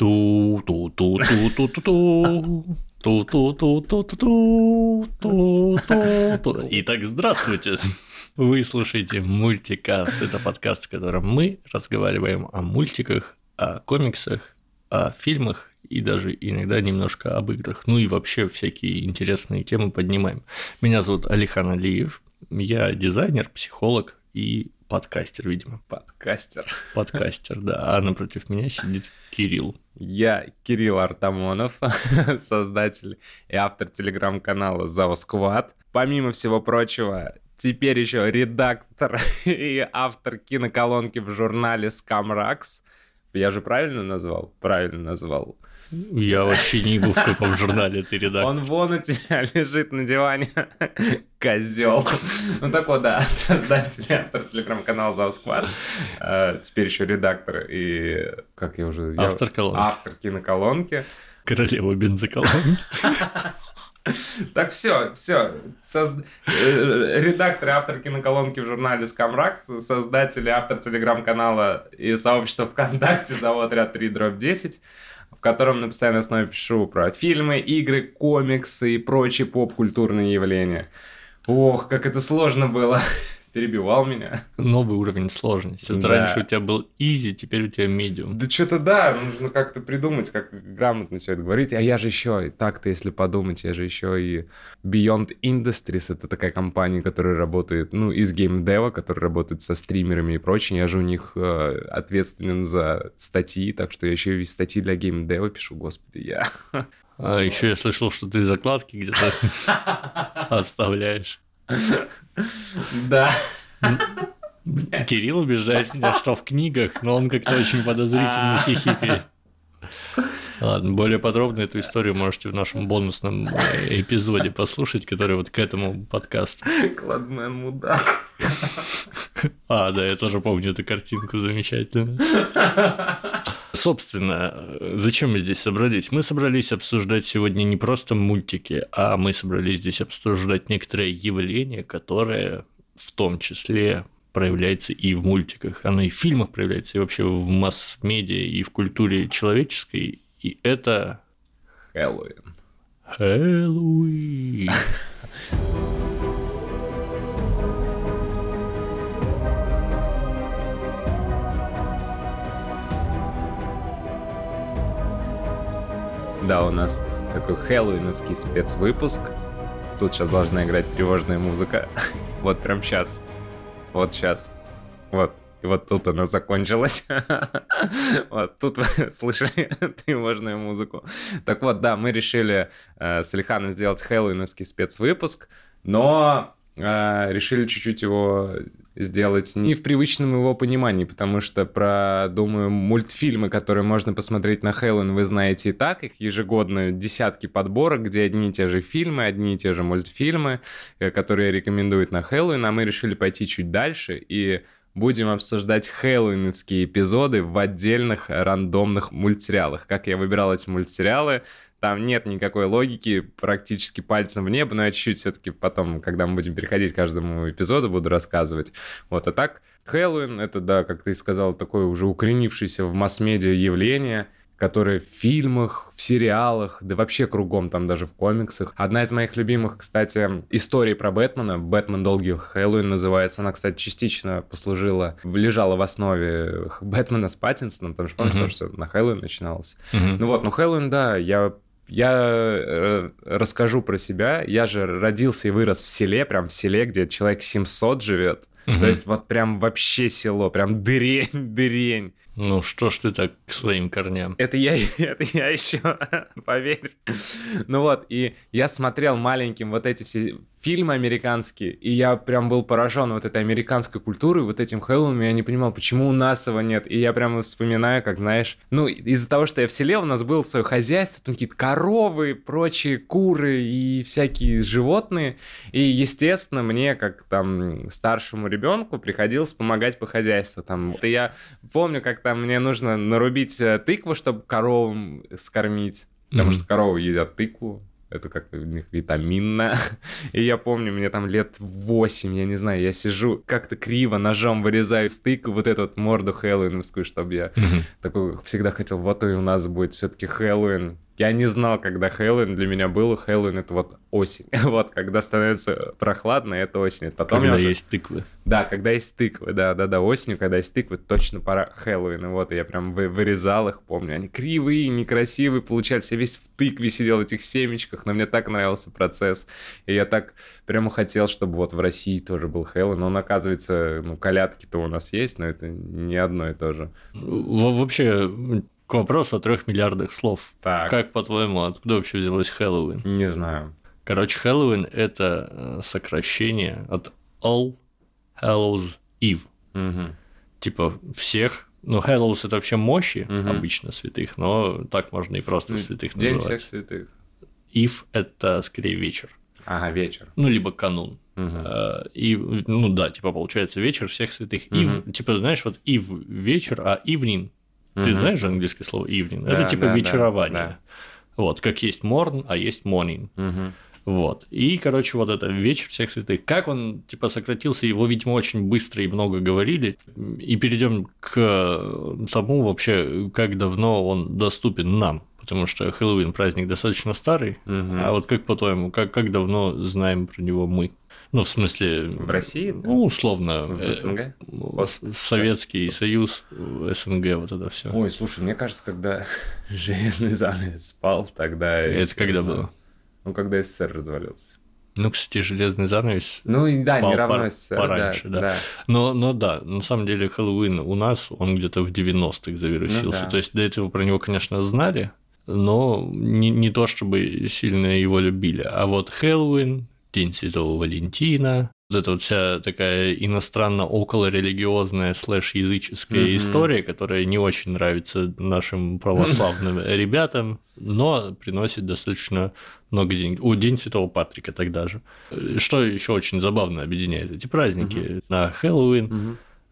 ту ту ту ту ту ту ту ту ту ту ту ту ту ту ту Итак, здравствуйте. Вы слушаете мультикаст. Это подкаст, в котором мы разговариваем о мультиках, о комиксах, о фильмах и даже иногда немножко об играх. Ну и вообще всякие интересные темы поднимаем. Меня зовут Алихан Алиев. Я дизайнер, психолог и подкастер, видимо. Подкастер. Подкастер, да. А напротив меня сидит Кирилл. Я Кирилл Артамонов, создатель и автор телеграм-канала Зао Сквад. Помимо всего прочего, теперь еще редактор и автор киноколонки в журнале Scamrax. Я же правильно назвал? Правильно назвал. Я вообще не ебу, в каком журнале ты редактор. Он вон у тебя лежит на диване. Козел. Ну так вот, да, создатель автор телеграм-канала Заусквад. Теперь еще редактор и, как я уже... Автор колонки. Автор киноколонки. Королева бензоколонки. Так все, все. Соз... Э, редактор и автор киноколонки в журнале Скамракс, создатель и автор телеграм-канала и сообщества ВКонтакте «Завод отряд 3 дробь 10» в котором на постоянной основе пишу про фильмы, игры, комиксы и прочие поп-культурные явления. Ох, как это сложно было перебивал меня. Новый уровень сложности. Вот да. раньше у тебя был easy, теперь у тебя medium. Да что-то да, нужно как-то придумать, как грамотно все это говорить. А я же еще, так-то если подумать, я же еще и Beyond Industries, это такая компания, которая работает, ну, из геймдева, которая работает со стримерами и прочим. Я же у них э, ответственен за статьи, так что я еще и статьи для геймдева пишу, господи, я. А еще я слышал, что ты закладки где-то оставляешь. Да. Кирилл убеждает меня, что в книгах, но он как-то очень подозрительно а. хихикает. Ладно, более подробно эту историю можете в нашем бонусном э, эпизоде послушать, который вот к этому подкасту. Кладмен мудак. А, да, я тоже помню эту картинку замечательную. Собственно, зачем мы здесь собрались? Мы собрались обсуждать сегодня не просто мультики, а мы собрались здесь обсуждать некоторые явления, которые в том числе проявляется и в мультиках, оно и в фильмах проявляется, и вообще в масс-медиа, и в культуре человеческой, и это... Хэллоуин. Хэллоуин. Да, у нас такой хэллоуиновский спецвыпуск. Тут сейчас должна играть тревожная музыка. Вот прям сейчас. Вот сейчас. Вот. И вот тут она закончилась. вот тут вы слышали тревожную музыку. Так вот, да, мы решили э, с Алиханом сделать хэллоуиновский спецвыпуск, но э, решили чуть-чуть его сделать не в привычном его понимании, потому что про, думаю, мультфильмы, которые можно посмотреть на Хэллоуин, вы знаете и так, их ежегодно десятки подборок, где одни и те же фильмы, одни и те же мультфильмы, э, которые рекомендуют на Хэллоуин, а мы решили пойти чуть дальше и будем обсуждать хэллоуиновские эпизоды в отдельных рандомных мультсериалах. Как я выбирал эти мультсериалы, там нет никакой логики, практически пальцем в небо, но я чуть-чуть все-таки потом, когда мы будем переходить к каждому эпизоду, буду рассказывать. Вот, а так, Хэллоуин — это, да, как ты сказал, такое уже укоренившееся в масс-медиа явление — которая в фильмах, в сериалах, да вообще кругом, там даже в комиксах. Одна из моих любимых, кстати, историй про Бэтмена, «Бэтмен. Долгий Хэллоуин» называется. Она, кстати, частично послужила, лежала в основе Бэтмена с Паттинсоном, потому что, помнишь, mm-hmm. тоже на Хэллоуин начиналось. Mm-hmm. Ну вот, ну Хэллоуин, да, я я э, расскажу про себя. Я же родился и вырос в селе, прям в селе, где человек 700 живет. Угу. То есть вот прям вообще село, прям дырень, дырень. Ну что ж ты так к своим корням? Это я, это я еще, поверь. Ну вот, и я смотрел маленьким вот эти все фильмы американские, и я прям был поражен вот этой американской культурой, вот этим Хэллоуином, я не понимал, почему у нас его нет. И я прям вспоминаю, как, знаешь, ну, из-за того, что я в селе, у нас было свое хозяйство, там какие-то коровы, прочие куры и всякие животные. И, естественно, мне, как там старшему ребенку, приходилось помогать по хозяйству. Там, и я помню, как там мне нужно нарубить э, тыкву, чтобы коровам скормить, потому mm-hmm. что коровы едят тыкву, Это как у них витаминно. И я помню, мне там лет 8, я не знаю, я сижу как-то криво ножом вырезаю стык, вот эту вот морду хэллоуиновскую, чтобы я такой всегда хотел, вот и у нас будет все-таки Хэллоуин. Я не знал, когда Хэллоуин для меня был. Хэллоуин это вот осень. вот, когда становится прохладно, это осень. Потом когда уже... есть тыквы. Да, когда есть тыквы, да, да, да, осенью, когда есть тыквы, точно пора Хэллоуина. Вот, и я прям вы, вырезал их, помню. Они кривые, некрасивые получались. Я весь в тыкве сидел в этих семечках, но мне так нравился процесс. И я так прямо хотел, чтобы вот в России тоже был Хэллоуин. Но он, оказывается, ну, колядки-то у нас есть, но это не одно и то же. Вообще, к вопросу о трех миллиардах слов. Так. Как, по-твоему, откуда вообще взялось Хэллоуин? Не знаю. Короче, Хэллоуин – это э, сокращение от All Hallows Eve. Угу. Типа всех ну, Хэллоус это вообще мощи угу. обычно святых, но так можно и просто святых День называть. всех святых. Ив это скорее вечер. Ага, вечер. Ну, либо канун. Угу. И, ну да, типа получается вечер всех святых. Угу. Ив, типа, знаешь, вот ив вечер, а evening ты знаешь же английское слово evening? Да, это типа да, вечерование. Да, да. Вот, как есть morn, а есть morning. Угу. Вот. И, короче, вот это вечер всех святых. Как он, типа, сократился, его, видимо, очень быстро и много говорили. И перейдем к тому вообще, как давно он доступен нам. Потому что Хэллоуин праздник достаточно старый. Угу. А вот как по-твоему, как, как давно знаем про него мы? Ну, в смысле... В России? Да? Ну, условно. В э, СНГ? Советский Союз, СНГ, вот это все. Ой, слушай, мне кажется, когда железный занавес спал, тогда... Это когда было? Ну, когда СССР развалился. Ну, кстати, железный занавес. Ну и да, не равно СССР, пораньше, да, да. да. Но, но да, на самом деле Хэллоуин у нас, он где-то в 90-х завирусился. Ну, да. То есть до этого про него, конечно, знали, но не, не то чтобы сильно его любили. А вот Хэллоуин, День Святого Валентина, вот эта вот вся такая иностранно-околорелигиозная слэш-языческая mm-hmm. история, которая не очень нравится нашим православным ребятам, но приносит достаточно много денег. У День Святого Патрика тогда же. Что еще очень забавно объединяет эти праздники? Mm-hmm. На Хэллоуин,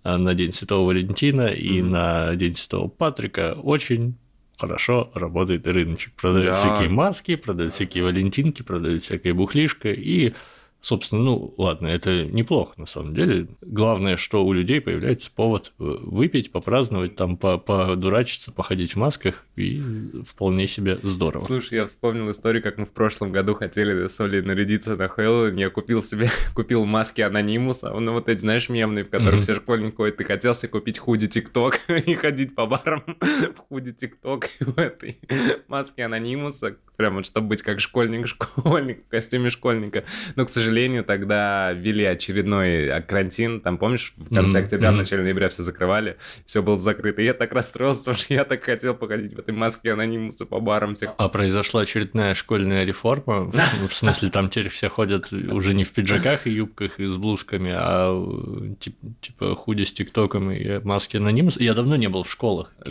mm-hmm. на День Святого Валентина и mm-hmm. на День Святого Патрика очень хорошо работает рыночек. Продают да. всякие маски, продают всякие валентинки, продают всякое бухлишко и Собственно, ну ладно, это неплохо на самом деле. Главное, что у людей появляется повод э, выпить, попраздновать, там подурачиться, походить в масках, и вполне себе здорово. Слушай, я вспомнил историю, как мы в прошлом году хотели с Олей нарядиться на Хэллоуин. Я купил себе, купил маски Анонимуса, ну вот эти, знаешь, мемные, в которых mm-hmm. все школьники ходят. Ты хотел себе купить худи ТикТок и ходить по барам в худи ТикТок в этой маске Анонимуса, прям вот, чтобы быть как школьник-школьник в костюме школьника. Но, к сожалению, тогда ввели очередной а, карантин. Там, помнишь, в конце mm-hmm. октября, в начале ноября все закрывали, все было закрыто. И я так расстроился, потому что я так хотел походить в этой маске анонимуса по барам. Всех. А произошла очередная школьная реформа? В смысле, там теперь все ходят уже не в пиджаках и юбках и с блузками, а типа худи с тиктоком и маски анонимуса. Я давно не был в школах.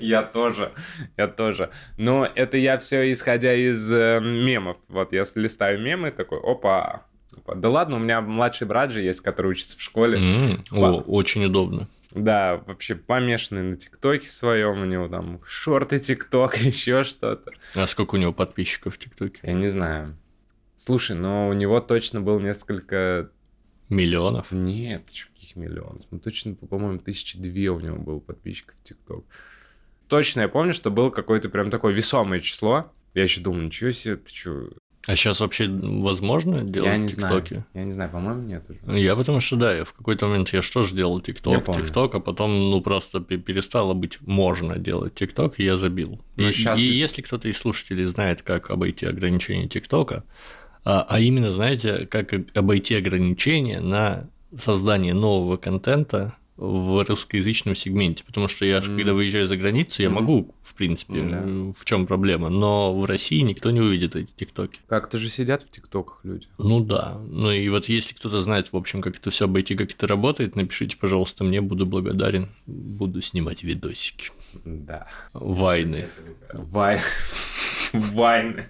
Я тоже, я тоже. Но это я все исходя из э, мемов. Вот я листаю мемы, такой, опа, опа. Да ладно, у меня младший брат же есть, который учится в школе. Mm, о, очень удобно. Да, вообще помешанный на ТикТоке своем, у него там шорты ТикТок, еще что-то. А сколько у него подписчиков в ТикТоке? Я не знаю. Слушай, но у него точно был несколько... Миллионов? Нет, каких миллионов? Ну, точно, по-моему, тысячи две у него было подписчиков в ТикТок точно я помню, что было какое-то прям такое весомое число. Я еще думаю, ничего себе, ты что? А сейчас вообще возможно делать я не тиктоки? Знаю. Я не знаю, по-моему, нет уже. Я потому что, да, я в какой-то момент я что же делал тикток, тикток, а потом, ну, просто перестало быть можно делать тикток, и я забил. Ну, и, сейчас... и если кто-то из слушателей знает, как обойти ограничения тиктока, а, а именно, знаете, как обойти ограничения на создание нового контента в русскоязычном сегменте, потому что я, mm. когда выезжаю за границу, я mm. могу, в принципе, mm, в чем проблема, но в России никто не увидит эти тиктоки. Как-то же сидят в тиктоках люди. Ну да, ну и вот если кто-то знает, в общем, как это все обойти, как это работает, напишите, пожалуйста, мне, буду благодарен, буду снимать видосики. Да. Вайны. Вай... Вайны.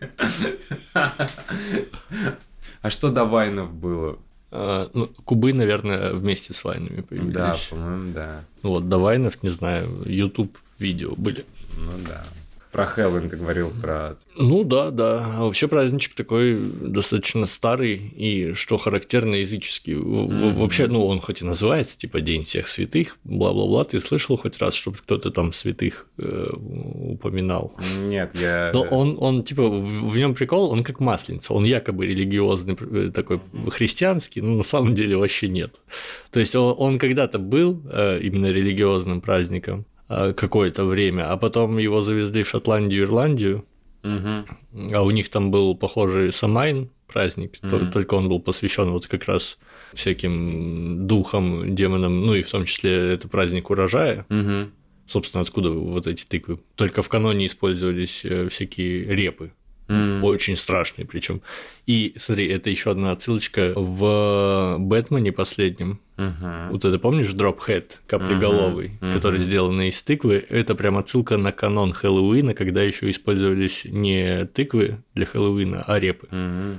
А что до вайнов было? А, ну, кубы, наверное, вместе с вайнами появились. Да, по-моему, да. Вот, до вайнов, не знаю, YouTube видео были. Ну да. Про Хэллоуин ты говорил, про... Ну да, да. А вообще праздничек такой достаточно старый и, что характерно, языческий. Mm-hmm. Вообще, ну, он хоть и называется, типа, День всех святых, бла-бла-бла. Ты слышал хоть раз, чтобы кто-то там святых э, упоминал? Нет, я... Но он, он типа, в, в нем прикол, он как масленица. Он якобы религиозный, э, такой христианский, но на самом деле вообще нет. То есть он, он когда-то был э, именно религиозным праздником, какое-то время, а потом его завезли в Шотландию, Ирландию, угу. а у них там был похожий Самайн праздник, угу. только он был посвящен вот как раз всяким духам, демонам, ну и в том числе это праздник урожая. Угу. Собственно, откуда вот эти тыквы? Только в каноне использовались э, всякие репы. Mm. Очень страшные причем. И смотри, это еще одна отсылочка в Бэтмене последнем. Uh-huh. Вот это помнишь Дропхед, каплеголовый, uh-huh. Uh-huh. который сделан из тыквы? Это прям отсылка на канон Хэллоуина, когда еще использовались не тыквы для Хэллоуина, а репы. Uh-huh.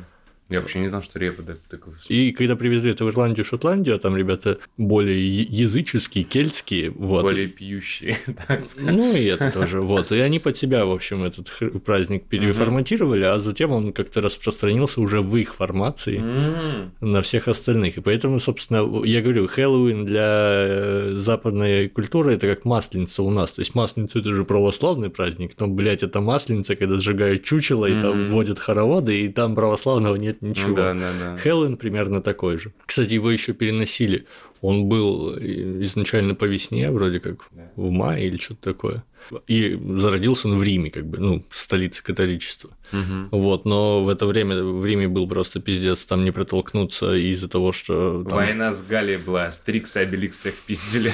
Я вообще не знал, что репа да, такой. И когда привезли это в Ирландию, Шотландию, а там ребята более языческие, кельтские, вот. Более пьющие, так сказать. Ну и это тоже, вот. И они под себя, в общем, этот праздник переформатировали, а затем он как-то распространился уже в их формации на всех остальных. И поэтому, собственно, я говорю, Хэллоуин для э, западной культуры это как масленица у нас. То есть масленица это же православный праздник, но, блядь, это масленица, когда сжигают чучело, и там вводят хороводы, и там православного нет ничего. Да, да, да. Хэллоуин примерно такой же. Кстати, его еще переносили. Он был изначально по весне, вроде как да. в мае или что-то такое. И зародился он в Риме, как бы, ну, столице католичества. Угу. Вот, но в это время в Риме был просто пиздец, там не протолкнуться из-за того, что. Там... Война с Галией была, Стрикса и Обеликс всех пиздили.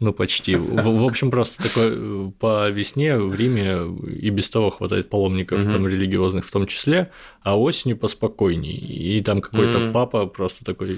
Ну, почти. В, в общем, просто такой э, по весне в Риме и без того хватает паломников угу. там религиозных в том числе, а осенью поспокойней. И там какой-то угу. папа просто такой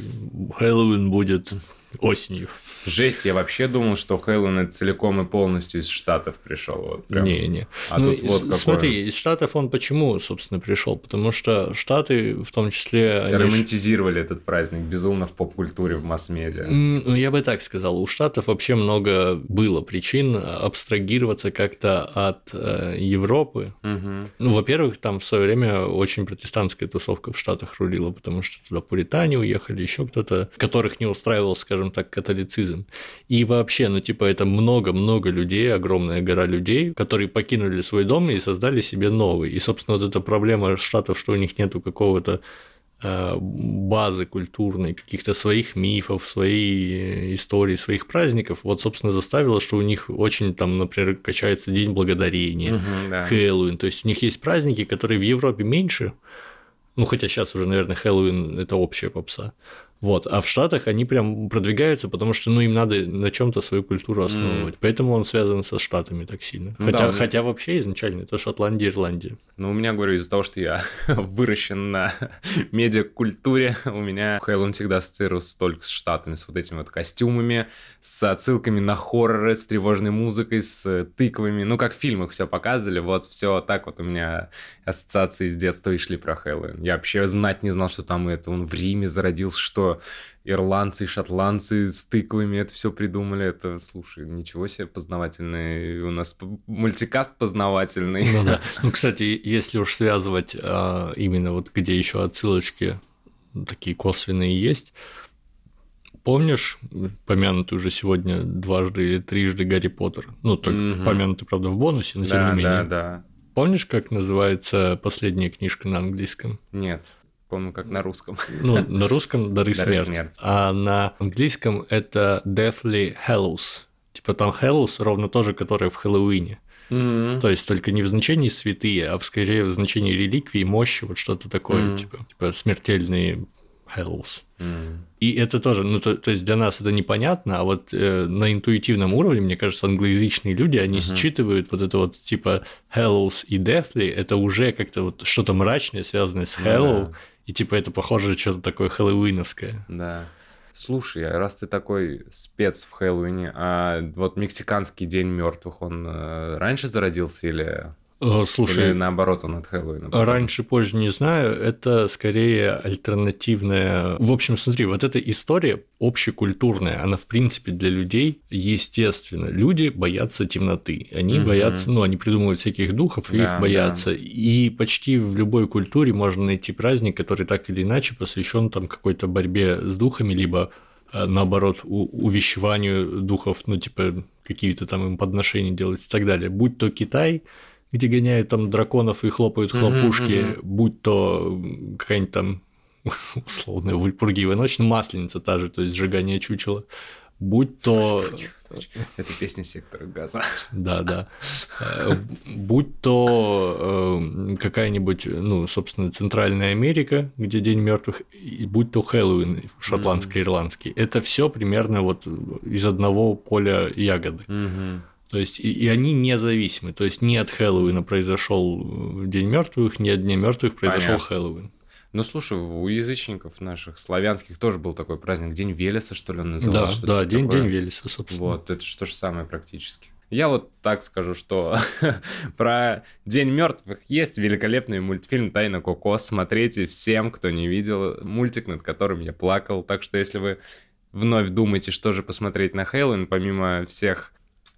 Хэллоуин будет осенью. Жесть, я вообще думал, что Хэллоуин целиком и полностью из Штатов пришел. Вот прям. Не, не. А ну, тут вот какое... Смотри, из Штатов он почему, собственно, пришел? Потому что Штаты, в том числе... Они Романтизировали этот праздник безумно в поп-культуре, в масс-медиа. Ну, я бы так сказал. У Штатов вообще много было причин абстрагироваться как-то от э, Европы. Угу. Ну, во-первых, там в свое время очень протестантская тусовка в Штатах рулила, потому что туда пуритане уехали, еще кто-то, которых не устраивал, скажем так, католицизм. И вообще, ну, типа, это много-много людей, огромная гора людей, которые покинули свой дом и создали себе новый. И, собственно, вот эта проблема Штатов, что у них нету какого-то э, базы культурной, каких-то своих мифов, своей истории, своих праздников, вот, собственно, заставило, что у них очень там, например, качается День Благодарения, угу, да. Хэллоуин, то есть у них есть праздники, которые в Европе меньше, ну, хотя сейчас уже, наверное, Хэллоуин – это общая попса. Вот. А в Штатах они прям продвигаются, потому что ну, им надо на чем-то свою культуру основывать. Mm. Поэтому он связан со Штатами так сильно. Ну, хотя, да, хотя вообще изначально это Шотландия, Ирландия. Ну, у меня, говорю, из-за того, что я выращен на медиакультуре, у меня Хэллоуин всегда ассоциируется только с Штатами, с вот этими вот костюмами, с отсылками на хорроры, с тревожной музыкой, с тыквами. Ну, как в фильмах все показывали, вот все так вот у меня ассоциации с детства и шли про Хэллоуин. Я вообще знать не знал, что там это он в Риме зародился, что ирландцы шотландцы с тыквами это все придумали. Это, слушай, ничего себе познавательный. У нас мультикаст познавательный. Ну, да. ну кстати, если уж связывать а, именно вот где еще отсылочки такие косвенные есть, помнишь помянутый уже сегодня дважды или трижды Гарри Поттер? Ну, только угу. помянутый, правда, в бонусе, но тем да, не менее. Да, да. Помнишь, как называется последняя книжка на английском? Нет помню, как на русском. Ну, на русском «Дары, Дары смерти. смерти». А на английском это «Deathly Hallows». Типа там Hallows ровно то же, которое в Хэллоуине. Mm-hmm. То есть только не в значении святые, а в скорее в значении реликвии, мощи, вот что-то такое, mm-hmm. типа, типа смертельные Hells. Mm. И это тоже, ну, то, то есть для нас это непонятно, а вот э, на интуитивном уровне, мне кажется, англоязычные люди, они uh-huh. считывают вот это вот типа Hellos и Deathly, это уже как-то вот что-то мрачное, связанное с Hello, yeah. И типа это похоже что-то такое хэллоуиновское. Да. Слушай, а раз ты такой спец в Хэллоуине, а вот мексиканский день мертвых, он э, раньше зародился или Слушай, Или наоборот, он от Хэллоуина. раньше, позже не знаю, это скорее альтернативная. В общем, смотри, вот эта история общекультурная, она в принципе для людей естественно. Люди боятся темноты, они Мгм. боятся, ну, они придумывают всяких духов, и Да, их боятся. И почти в любой культуре можно найти праздник, который так или иначе посвящен там какой-то борьбе с духами, либо э, наоборот увещеванию духов, ну, типа какие-то там им подношения делать и так далее. Будь то Китай, где гоняют там драконов и хлопают хлопушки, мгм. будь то какая-нибудь там условная Вальпургиевая ночь, масленица та же, то есть сжигание чучела, будь то... Это песня сектора газа. Да, да. Э, Будь то э, какая-нибудь, ну, собственно, Центральная Америка, где День мертвых, и будь то Хэллоуин шотландско-ирландский. Это все примерно вот из одного поля ягоды. То есть и, и они независимы. То есть не от Хэллоуина произошел День мертвых, не от Дня мертвых произошел Понятно. Хэллоуин. Ну, слушай, у язычников наших, славянских, тоже был такой праздник. День Велеса, что ли, он Да, назывался? что-то да, типа день, такое. день Велеса, собственно. Вот, это же то же самое практически. Я вот так скажу, что про День мертвых есть великолепный мультфильм Тайна Коко. Смотрите всем, кто не видел. Мультик, над которым я плакал. Так что если вы вновь думаете, что же посмотреть на Хэллоуин, помимо всех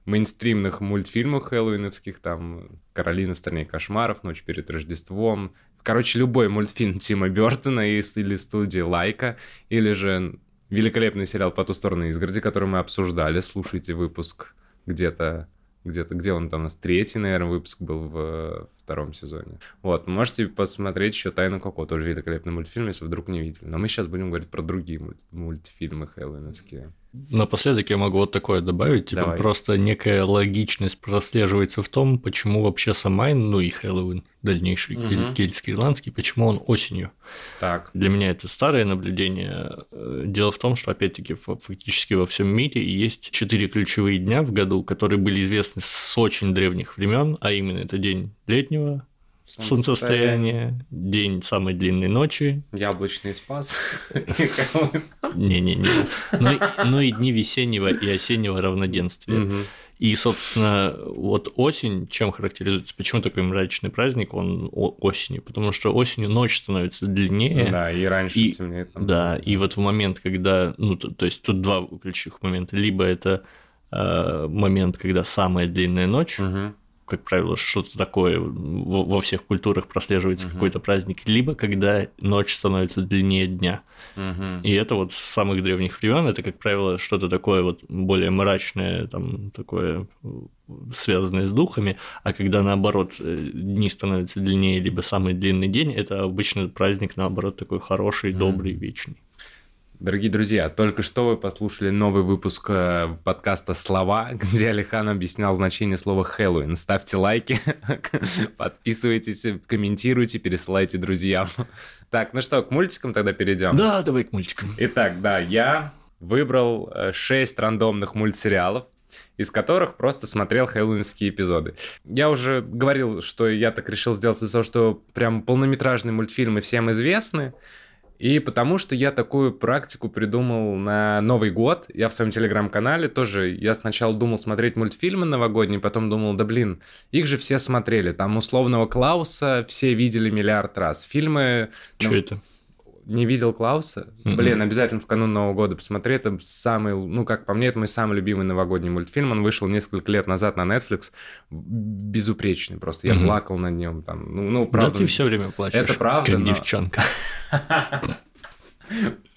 мейнстримных мультфильмов хэллоуиновских, там «Каролина в стране кошмаров», «Ночь перед Рождеством», короче, любой мультфильм Тима Бертона или студии Лайка, или же великолепный сериал «По ту сторону изгороди», который мы обсуждали, слушайте выпуск где-то, где-то, где он там у нас, третий, наверное, выпуск был в э, втором сезоне. Вот, можете посмотреть еще «Тайну Коко», тоже великолепный мультфильм, если вдруг не видели. Но мы сейчас будем говорить про другие мульт- мультфильмы хэллоуиновские. Напоследок я могу вот такое добавить, типа Давай. просто некая логичность прослеживается в том, почему вообще Самайн, ну и Хэллоуин, дальнейший кель- Мгм. кельтский ирландский, почему он осенью. Так, Для меня это старое наблюдение. Э, Дело в том, что, опять-таки, фа- фактически во всем мире есть четыре ключевые дня в году, которые были известны с очень древних времен, а именно это день летнего солнцестояния, день самой длинной ночи, Яблочный спас. не-не-не, ну и, ну дни весеннего и осеннего равноденствия. И, собственно, вот осень чем характеризуется? Почему такой мрачный праздник, он осенью? Потому что осенью ночь становится длиннее, Да, и раньше И- темнеет. там. Да, и вот в момент, когда, ну, то, то есть тут два ключевых момента. Либо это э, момент, когда самая длинная ночь, Мгм. Как правило, что-то такое во, всех культурах прослеживается какой-то праздник, либо когда ночь становится длиннее дня. Мгм. И это вот с самых древних времен, это, как правило, что-то такое вот более мрачное, там, такое связанное с духами, а когда, наоборот, э, дни становятся длиннее, либо самый длинный день, это обычно праздник, наоборот, такой хороший, добрый, вечный. Дорогие друзья, только что вы послушали новый выпуск э, подкаста «Слова», где Алихан объяснял значение слова «Хэллоуин». Ставьте лайки, подписывайтесь, комментируйте, пересылайте друзьям. Так, ну что, к мультикам тогда перейдем? Да, давай к мультикам. Итак, да, я выбрал э, шесть рандомных мультсериалов, из которых просто смотрел хэллоуинские эпизоды. Я уже говорил, что я так решил сделать из-за того, что прям полнометражные мультфильмы всем известны, и потому что я такую практику придумал на Новый год. Я в своем телеграм-канале тоже, я сначала думал смотреть мультфильмы новогодние, потом думал, да блин, их же все смотрели. Там условного Клауса все видели миллиард раз. Фильмы... Что ну, это? Не видел Клауса? Мгм. Блин, обязательно в канун Нового года посмотри. Это самый, ну, как по мне, это мой самый любимый новогодний мультфильм. Он вышел несколько лет назад на Netflix. Безупречный просто. Я Мгм. плакал над нем. Там, ну, ну, Да правда. ты все время плачешь. Это правда, Как но- девчонка.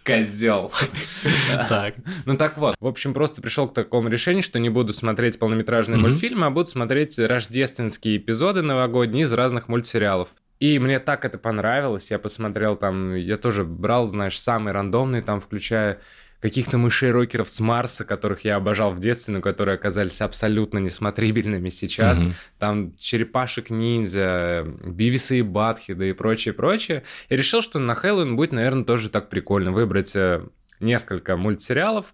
Козел. Так. Ну так вот. В общем, просто пришел к такому решению, что не буду смотреть полнометражные мультфильмы, а буду смотреть рождественские эпизоды новогодние из разных мультсериалов. И мне так это понравилось. Я посмотрел там, я тоже брал, знаешь, самые рандомные, там, включая каких-то мышей-рокеров с Марса, которых я обожал в детстве, но которые оказались абсолютно несмотрибельными сейчас. Мгм. Там черепашек-ниндзя, Бивиса и Батхида и прочее, прочее. И решил, что на Хэллоуин будет, наверное, тоже так прикольно выбрать э, несколько мультсериалов,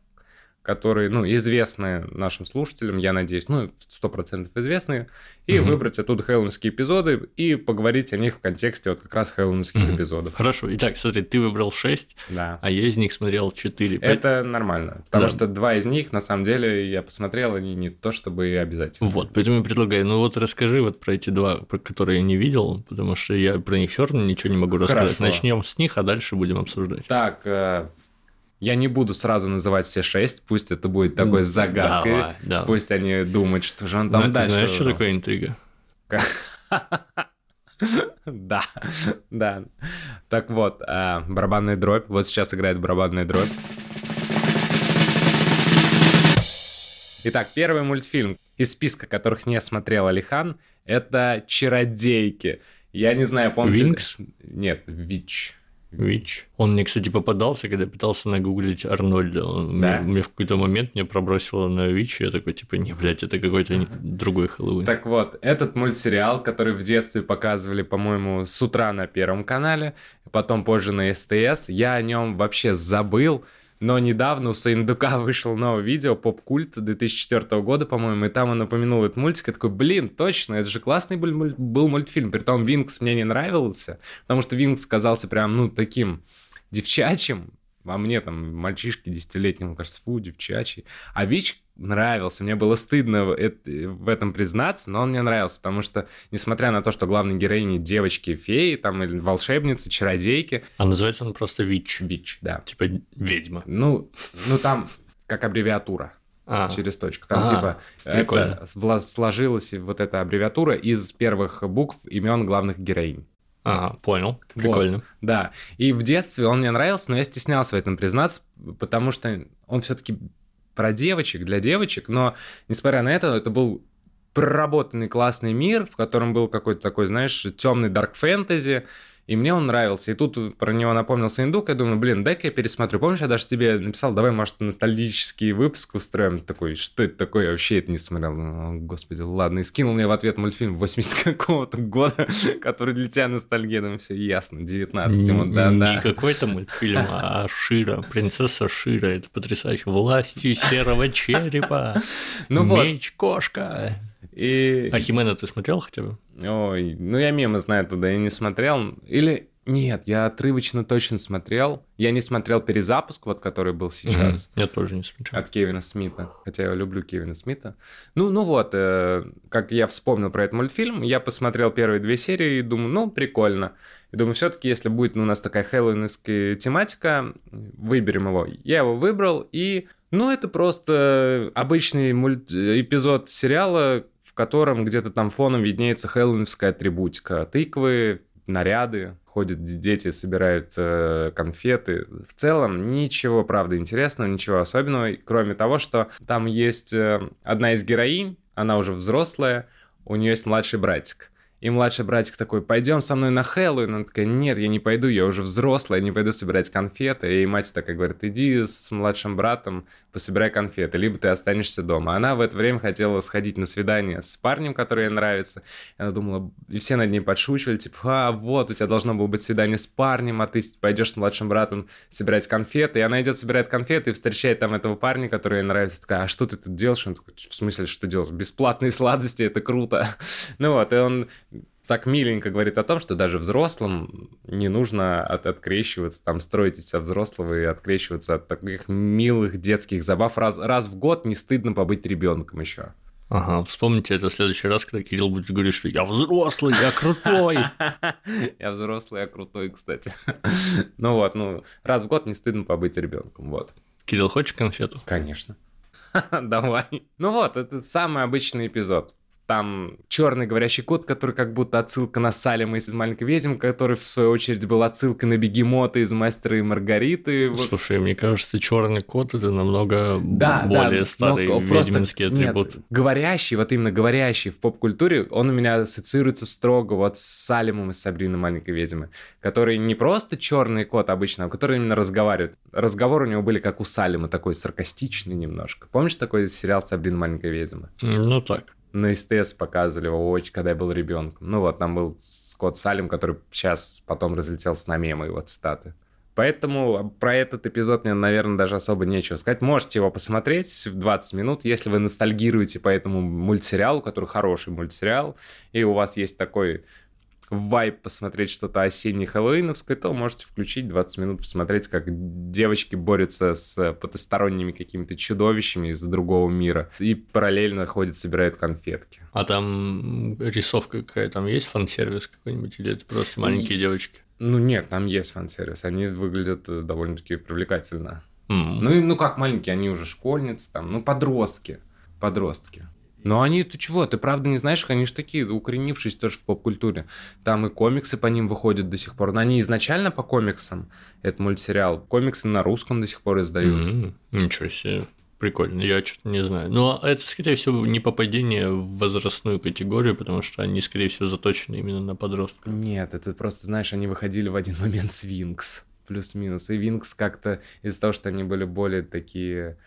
которые, ну, известны нашим слушателям, я надеюсь, ну, сто процентов известны, и Мгм. выбрать оттуда хэллоуинские эпизоды и поговорить о них в контексте вот как раз хэллоуинских Мгм. эпизодов. Хорошо. Итак, смотри, ты выбрал 6, Да. а я из них смотрел 4. Это нормально, потому Да. что два из них, на самом деле, я посмотрел, они не то чтобы обязательно. Вот, поэтому я предлагаю, ну вот расскажи вот про эти два, про которые я не видел, потому что я про них все равно ничего не могу рассказать. Хорошо. Начнем с них, а дальше будем обсуждать. Так, э, я не буду сразу называть все шесть, пусть это будет такой загадкой. Давай, да. Пусть они думают, что же он там Зна- дальше. Знаешь, что такое интрига? Да, да. Так вот, а, барабанная дробь. Вот сейчас играет барабанная дробь. Итак, первый мультфильм из списка, которых не смотрел Алихан, это «Чародейки». Я не знаю, помните... Винкс? Нет, Вич. Вич. Он мне, кстати, попадался, когда я пытался нагуглить Арнольда. Он Да. мне, мне в какой-то момент мне пробросило на Вич, и я такой, типа, не, блядь, это какой-то другой Хэллоуин. Так вот, этот мультсериал, который в детстве показывали, по-моему, с утра на Первом канале, потом позже на СТС, я о нем вообще забыл, но недавно у Саиндука вышло новое видео, поп-культ 2004 года, по-моему, и там он упомянул этот мультик, я такой, блин, точно, это же классный был, был мультфильм, притом Винкс мне не нравился, потому что Винкс казался прям, ну, таким девчачьим, а мне там мальчишки десятилетнему кажется, фу, девчачий. А Вич нравился, мне было стыдно в, эт- в этом признаться, но он мне нравился, потому что, несмотря на то, что главные героини девочки-феи, там, или волшебницы, чародейки, А называется он просто Вич. Вич, да. Типа ведьма. Ну, ну там как аббревиатура А, через точку. Там А, типа прикольно. это сложилась вот эта аббревиатура из первых букв имен главных героинь. Ага, понял. Прикольно. Да, и в детстве он мне нравился, но я стеснялся в этом признаться, потому что он все-таки про девочек, для девочек, но, несмотря на это, это был проработанный классный мир, в котором был какой-то такой, знаешь, темный дарк фэнтези, и мне он нравился. И тут про него напомнился Индук, я думаю, блин, дай-ка я пересмотрю. Помнишь, я даже тебе написал, давай, может, ностальгический выпуск устроим? Такой, что это такое? Я вообще это не смотрел. Ну, господи, ладно. И скинул мне в ответ мультфильм 80 какого-то года, который для тебя ностальгия. Думаю, все ясно, 19 ему, Н- да-да. Не какой-то мультфильм, а Шира, принцесса Шира. Это потрясающе. Властью серого черепа. Ну вот. И... А Химена ты смотрел хотя бы? Ой, ну я мемы знаю туда, я не смотрел. Или... Нет, я отрывочно точно смотрел. Я не смотрел перезапуск, вот который был сейчас. Мгм. Я тоже не смотрел. От Кевина Смита. Хотя я люблю Кевина Смита. Ну, ну вот, э, как я вспомнил про этот мультфильм, я посмотрел первые две серии и думаю, ну, прикольно. И думаю, все-таки, если будет ну, у нас такая хэллоуинская тематика, выберем его. Я его выбрал, и, ну, это просто обычный мульт... эпизод сериала, котором где-то там фоном виднеется хэллоуинская атрибутика. Тыквы, наряды, ходят дети, собирают э, конфеты. В целом ничего, правда, интересного, ничего особенного, кроме того, что там есть э, одна из героинь, она уже взрослая, у нее есть младший братик. И младший братик такой, пойдем со мной на Хэллоуин. Она такая, нет, я не пойду, я уже взрослая, не пойду собирать конфеты. И мать такая говорит, иди с младшим братом, пособирай конфеты, либо ты останешься дома. Она в это время хотела сходить на свидание с парнем, который ей нравится. И она думала, и все над ней подшучивали, типа, а, вот, у тебя должно было быть свидание с парнем, а ты пойдешь с младшим братом собирать конфеты. И она идет, собирает конфеты и встречает там этого парня, который ей нравится. Такая, а что ты тут делаешь? Он такой, в смысле, что делаешь? Бесплатные сладости, это круто. Ну вот, и он так миленько говорит о том, что даже взрослым не нужно от, открещиваться, там, строить из себя взрослого и открещиваться от таких милых детских забав. Раз, раз в год не стыдно побыть ребенком еще. Ага, вспомните это в следующий раз, когда Кирилл будет говорить, что я взрослый, я крутой. Я взрослый, я крутой, кстати. Ну вот, ну, раз в год не стыдно побыть ребенком, вот. Кирилл, хочешь конфету? Конечно. Давай. Ну вот, это самый обычный эпизод. Там черный говорящий кот, который как будто отсылка на Салема из «Маленькой ведьмы», который, в свою очередь, был отсылкой на Бегемота из «Мастера и Маргариты». Вот. Слушай, мне кажется, черный кот это намного Да, более да, старый но просто- ведьминский атрибут. Нет, говорящий, вот именно говорящий в поп-культуре, он у меня ассоциируется строго вот с Салемом из «Сабрины маленькой ведьмы», который не просто черный кот обычно, а который именно разговаривает. Разговоры у него были как у Салема, такой саркастичный немножко. Помнишь такой сериал «Сабрина маленькая ведьма»? Ну так. На СТС показывали его очень, когда я был ребенком. Ну вот, там был Скотт Салем, который сейчас потом разлетелся на мемы его цитаты. Поэтому про этот эпизод мне, наверное, даже особо нечего сказать. Можете его посмотреть в 20 минут, если вы ностальгируете по этому мультсериалу, который хороший мультсериал, и у вас есть такой вайп посмотреть что-то осеннее хэллоуиновское, то можете включить 20 минут посмотреть, как девочки борются с потусторонними какими-то чудовищами из другого мира и параллельно ходят, собирают конфетки. А там рисовка какая? Там есть фан-сервис какой-нибудь или это просто маленькие девочки? Ну нет, там есть фан-сервис, они выглядят э, довольно-таки привлекательно. Mm. Ну, и, ну как маленькие, они уже школьницы, там, ну подростки, подростки. Но они, ты чего, ты правда не знаешь, они же такие, укоренившись тоже в поп-культуре. Там и комиксы по ним выходят до сих пор. Но они изначально по комиксам, это мультсериал. Комиксы на русском до сих пор издают. Mm-hmm. Ничего себе. Прикольно, я что-то не знаю. Но это, скорее всего, не попадение в возрастную категорию, потому что они, скорее всего, заточены именно на подростков. Нет, это просто, знаешь, они выходили в один момент с Винкс, плюс-минус. И Винкс как-то из-за того, что они были более такие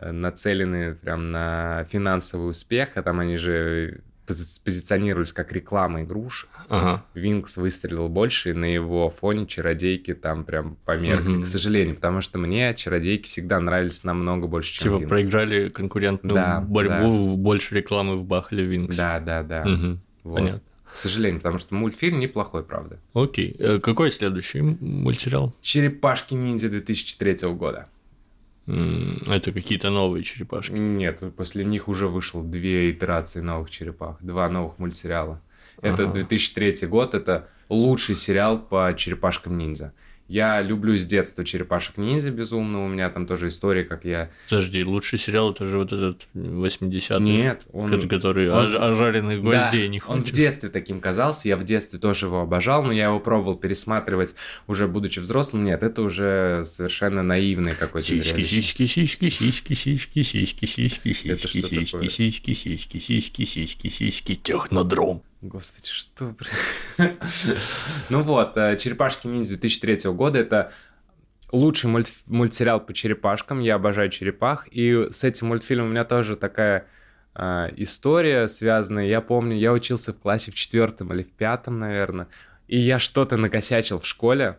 нацелены прям на финансовый успех, а там они же позиционировались как реклама игрушек. Ага. Винкс выстрелил больше, и на его фоне чародейки там прям померкли, угу. к сожалению, потому что мне чародейки всегда нравились намного больше, чем Типа Винкс. проиграли конкурентную да, борьбу, да. больше рекламы вбахали Винкс. Да, да, да. Угу. Вот. Понятно. К сожалению, потому что мультфильм неплохой, правда. Окей. Э, какой следующий мультсериал? «Черепашки-ниндзя» 2003 года. Это какие-то новые черепашки? Нет, после них уже вышел две итерации новых черепах, два новых мультсериала. Это ага. 2003 год, это лучший сериал по черепашкам ниндзя. Я люблю с детства черепашек-ниндзя безумно. У меня там тоже история, как я... Подожди, лучший сериал это же вот этот 80-й. Нет, он... Который он... ожаренных гвоздей да, не хочет. он в детстве таким казался. Я в детстве тоже его обожал, но я его пробовал пересматривать уже будучи взрослым. Нет, это уже совершенно наивный какой-то Сиськи, сиськи, сиськи, сиськи, сиськи, сиськи, сиськи, сиськи, сиськи, сиськи, сиськи, сиськи, сиськи, сиськи, технодром. Господи, что, Ну вот, э, «Черепашки-ниндзя» 2003 года — это лучший мульт, мультсериал по черепашкам. Я обожаю черепах. И с этим мультфильмом у меня тоже такая э, история связанная. Я помню, я учился в классе в четвертом или в пятом, наверное. И я что-то накосячил в школе.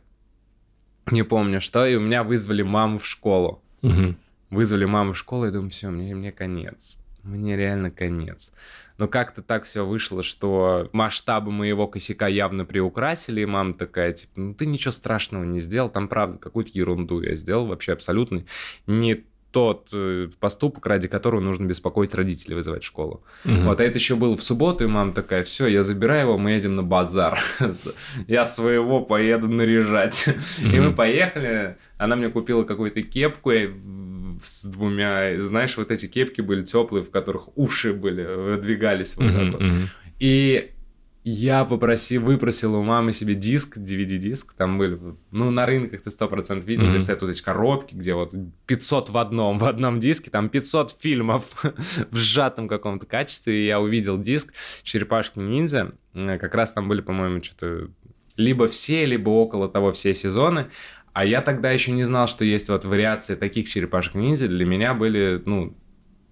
Не помню что. И у меня вызвали маму в школу. Угу. Вызвали маму в школу, и думаю, все, мне, мне конец. Мне реально конец. Но как-то так все вышло, что масштабы моего косяка явно приукрасили, и мама такая, типа, ну ты ничего страшного не сделал, там правда какую-то ерунду я сделал, вообще абсолютно не тот э, поступок, ради которого нужно беспокоить родителей, вызывать в школу. Угу. Вот, а это еще было в субботу, и мама такая, все, я забираю его, мы едем на базар. я своего поеду наряжать. И мы поехали, она мне купила какую-то кепку, с двумя, знаешь, вот эти кепки были теплые, в которых уши были, выдвигались вот так вот. И я попросил, выпросил у мамы себе диск, DVD-диск, там были, ну, на рынках ты 100% видел, mm-hmm. стоят вот эти коробки, где вот 500 в одном, в одном диске, там 500 фильмов в сжатом каком-то качестве, и я увидел диск «Черепашки-ниндзя», как раз там были, по-моему, что-то либо все, либо около того все сезоны, а я тогда еще не знал, что есть вот вариации таких черепашек-ниндзя. Для меня были, ну,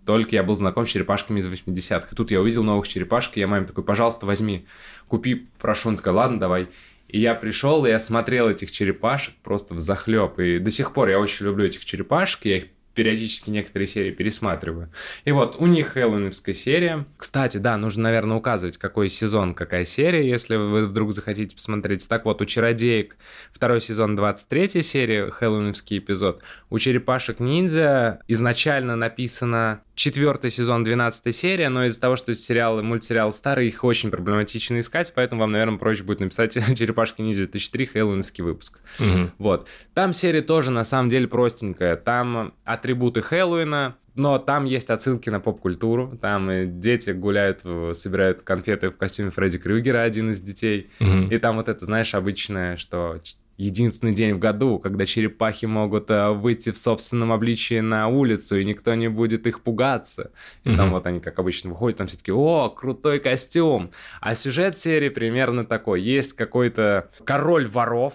только я был знаком с черепашками из 80-х. И тут я увидел новых черепашек, и я маме такой, пожалуйста, возьми, купи, прошу. Он такой, ладно, давай. И я пришел, и я смотрел этих черепашек просто в захлеб. И до сих пор я очень люблю этих черепашек, я их периодически некоторые серии пересматриваю. И вот у них хэллоуиновская серия. Кстати, да, нужно, наверное, указывать, какой сезон, какая серия, если вы вдруг захотите посмотреть. Так вот, у Чародеек второй сезон 23 серия, хэллоуиновский эпизод. У Черепашек Ниндзя изначально написано четвертый сезон, 12 серия, но из-за того, что сериалы, мультсериал старый, их очень проблематично искать, поэтому вам, наверное, проще будет написать «Черепашки ниндзя 2003» хэллоуинский выпуск. Угу. Вот. Там серия тоже, на самом деле, простенькая. Там атрибуты Хэллоуина, но там есть отсылки на поп-культуру. Там дети гуляют, собирают конфеты в костюме Фредди Крюгера, один из детей. Угу. И там вот это, знаешь, обычное, что единственный день в году, когда черепахи могут э, выйти в собственном обличии на улицу, и никто не будет их пугаться. И mm-hmm. там вот они, как обычно, выходят, там все таки о, крутой костюм. А сюжет серии примерно такой. Есть какой-то король воров,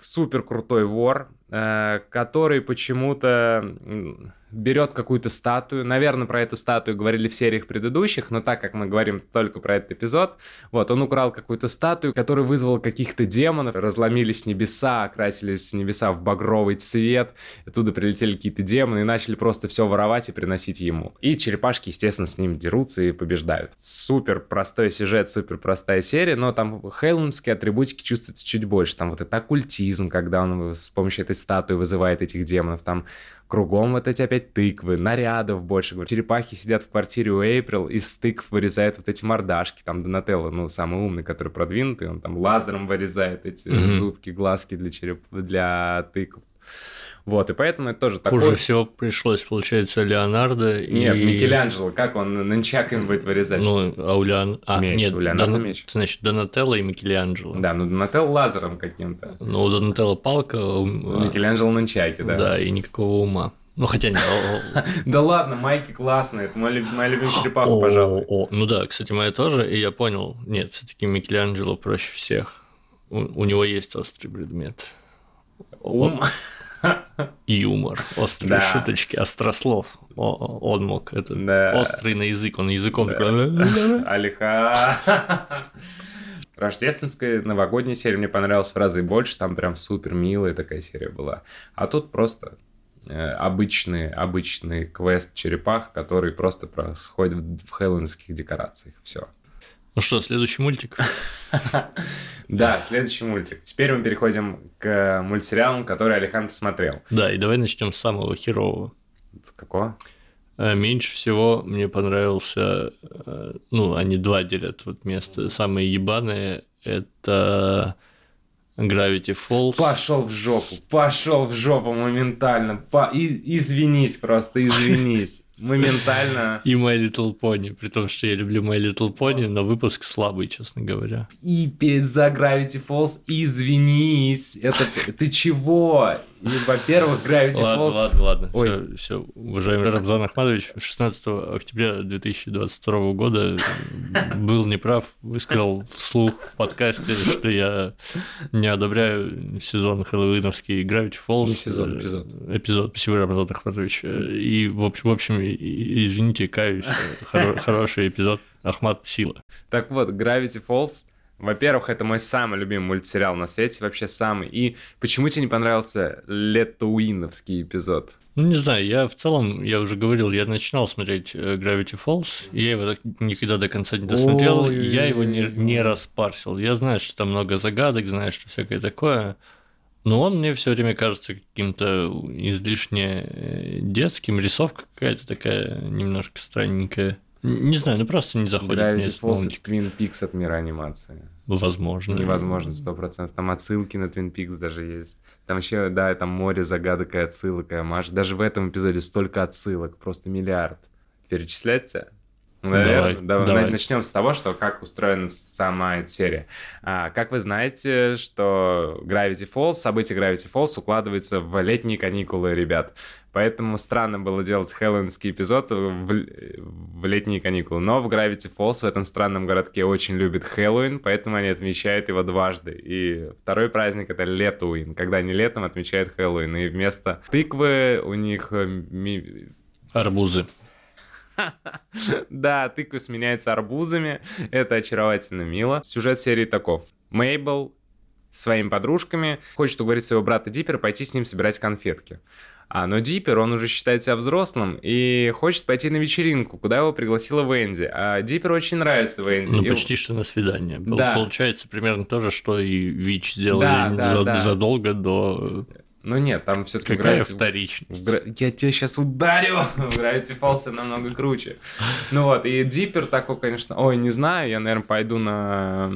супер крутой вор, э, который почему-то берет какую-то статую. Наверное, про эту статую говорили в сериях предыдущих, но так как мы говорим только про этот эпизод, вот, он украл какую-то статую, которая вызвала каких-то демонов, разломились небеса, окрасились небеса в багровый цвет, оттуда прилетели какие-то демоны и начали просто все воровать и приносить ему. И черепашки, естественно, с ним дерутся и побеждают. Супер простой сюжет, супер простая серия, но там хейлунские атрибутики чувствуются чуть больше. Там вот это оккультизм, когда он с помощью этой статуи вызывает этих демонов, там Кругом вот эти опять тыквы, нарядов больше. Черепахи сидят в квартире у Эйприл, из тыкв вырезают вот эти мордашки. Там Донателло, ну, самый умный, который продвинутый, он там лазером вырезает эти mm-hmm. зубки, глазки для, череп... для тыкв. Вот, и поэтому это тоже. Хуже всего пришлось, получается, Леонардо и... Нет, Микеланджело, как он нанчак им будет вырезать? Ну, а у Леон... А, меч, нет, у Леонардо Дон... меч. Значит, Донателло и Микеланджело. Да, ну Донателло лазером каким-то. Ну, у Донателло палка... У Микеланджело нанчаки, да. Да, и никакого ума. Ну, хотя нет. Да ладно, майки классные, это моя любимая черепаха, пожалуй. Ну да, кстати, моя тоже, и я понял, нет, все-таки Микеланджело проще всех. У него есть острый предмет. Ум. Юмор, острые да. шуточки, острослов. Он мог, это да. острый на язык, он языком да. такой... Алиха. Рождественская новогодняя серия мне понравилась в разы больше, там прям супер милая такая серия была. А тут просто Э, обычный, обычный квест черепах, который просто происходит в хэллоуинских декорациях. Все. Ну что, следующий мультик? Да, следующий мультик. Теперь мы переходим к мультсериалам, которые Алихан посмотрел. Да, и давай начнем с самого херового. С какого? Э, меньше всего мне понравился, э, ну, они два делят вот место. Самые ебаные – это Gravity Falls. Пошел в жопу, пошел в жопу моментально. По... И, извинись просто, извинись. Моментально. И My Little Pony, при том, что я люблю My Little Pony, но выпуск слабый, честно говоря. И перед за Gravity Falls извинись. Это ты чего? И, во-первых, Gravity ладно, Falls... Ладно, ладно, Ой. все, все. Уважаемый Рамзан Ахмадович, 16 октября 2022 года был неправ, высказал вслух в подкасте, что я не одобряю сезон хэллоуиновский Gravity Falls. Не сезон, эпизод. Эпизод, спасибо, Рамзан Ахмадович. И, в общем, в общем извините, каюсь, хороший эпизод. Ахмат Сила. Так вот, Gravity Falls во-первых, это мой самый любимый мультсериал на свете, вообще самый. И почему тебе не понравился Летуиновский эпизод? Ну, не знаю, я в целом, я уже говорил, я начинал смотреть э, Gravity Falls, и я его так никогда до конца не досмотрел, Ой, я его не, не распарсил. Я знаю, что там много загадок, знаю, что всякое такое, но он мне все время кажется каким-то излишне э, детским, рисовка какая-то такая немножко странненькая. Не знаю, ну просто не заходит Gravity Falls — Twin Peaks от мира анимации. Возможно. Невозможно, сто процентов. Там отсылки на Twin Peaks даже есть. Там еще, да, там море загадок и отсылок, и Маш. Даже в этом эпизоде столько отсылок, просто миллиард. Перечисляется? Наверное, давай, давай. давай. Начнем с того, что как устроена сама эта серия. А, как вы знаете, что Gravity Falls, событие Gravity Falls укладывается в летние каникулы ребят. Поэтому странно было делать хэллоуинский эпизод в, в летние каникулы. Но в Gravity Falls, в этом странном городке, очень любят Хэллоуин, поэтому они отмечают его дважды. И второй праздник — это Летуин, когда они летом отмечают Хэллоуин. И вместо тыквы у них... Э, ми... Арбузы. Да, тыквы сменяются арбузами. Это очаровательно мило. Сюжет серии таков. Мейбл своими подружками хочет уговорить своего брата Диппера пойти с ним собирать конфетки. А, но Диппер, он уже считает себя взрослым и хочет пойти на вечеринку, куда его пригласила Венди. А Диппер очень нравится Венди. Ну, почти что на свидание. Да. Получается примерно то же, что и Вич сделали да, да, за, да. задолго до ну нет, там все-таки Какая Gravity... вторичность? Гра... Я тебя сейчас ударю! Gravity Falls намного круче. Ну вот, и Диппер такой, конечно... Ой, не знаю, я, наверное, пойду на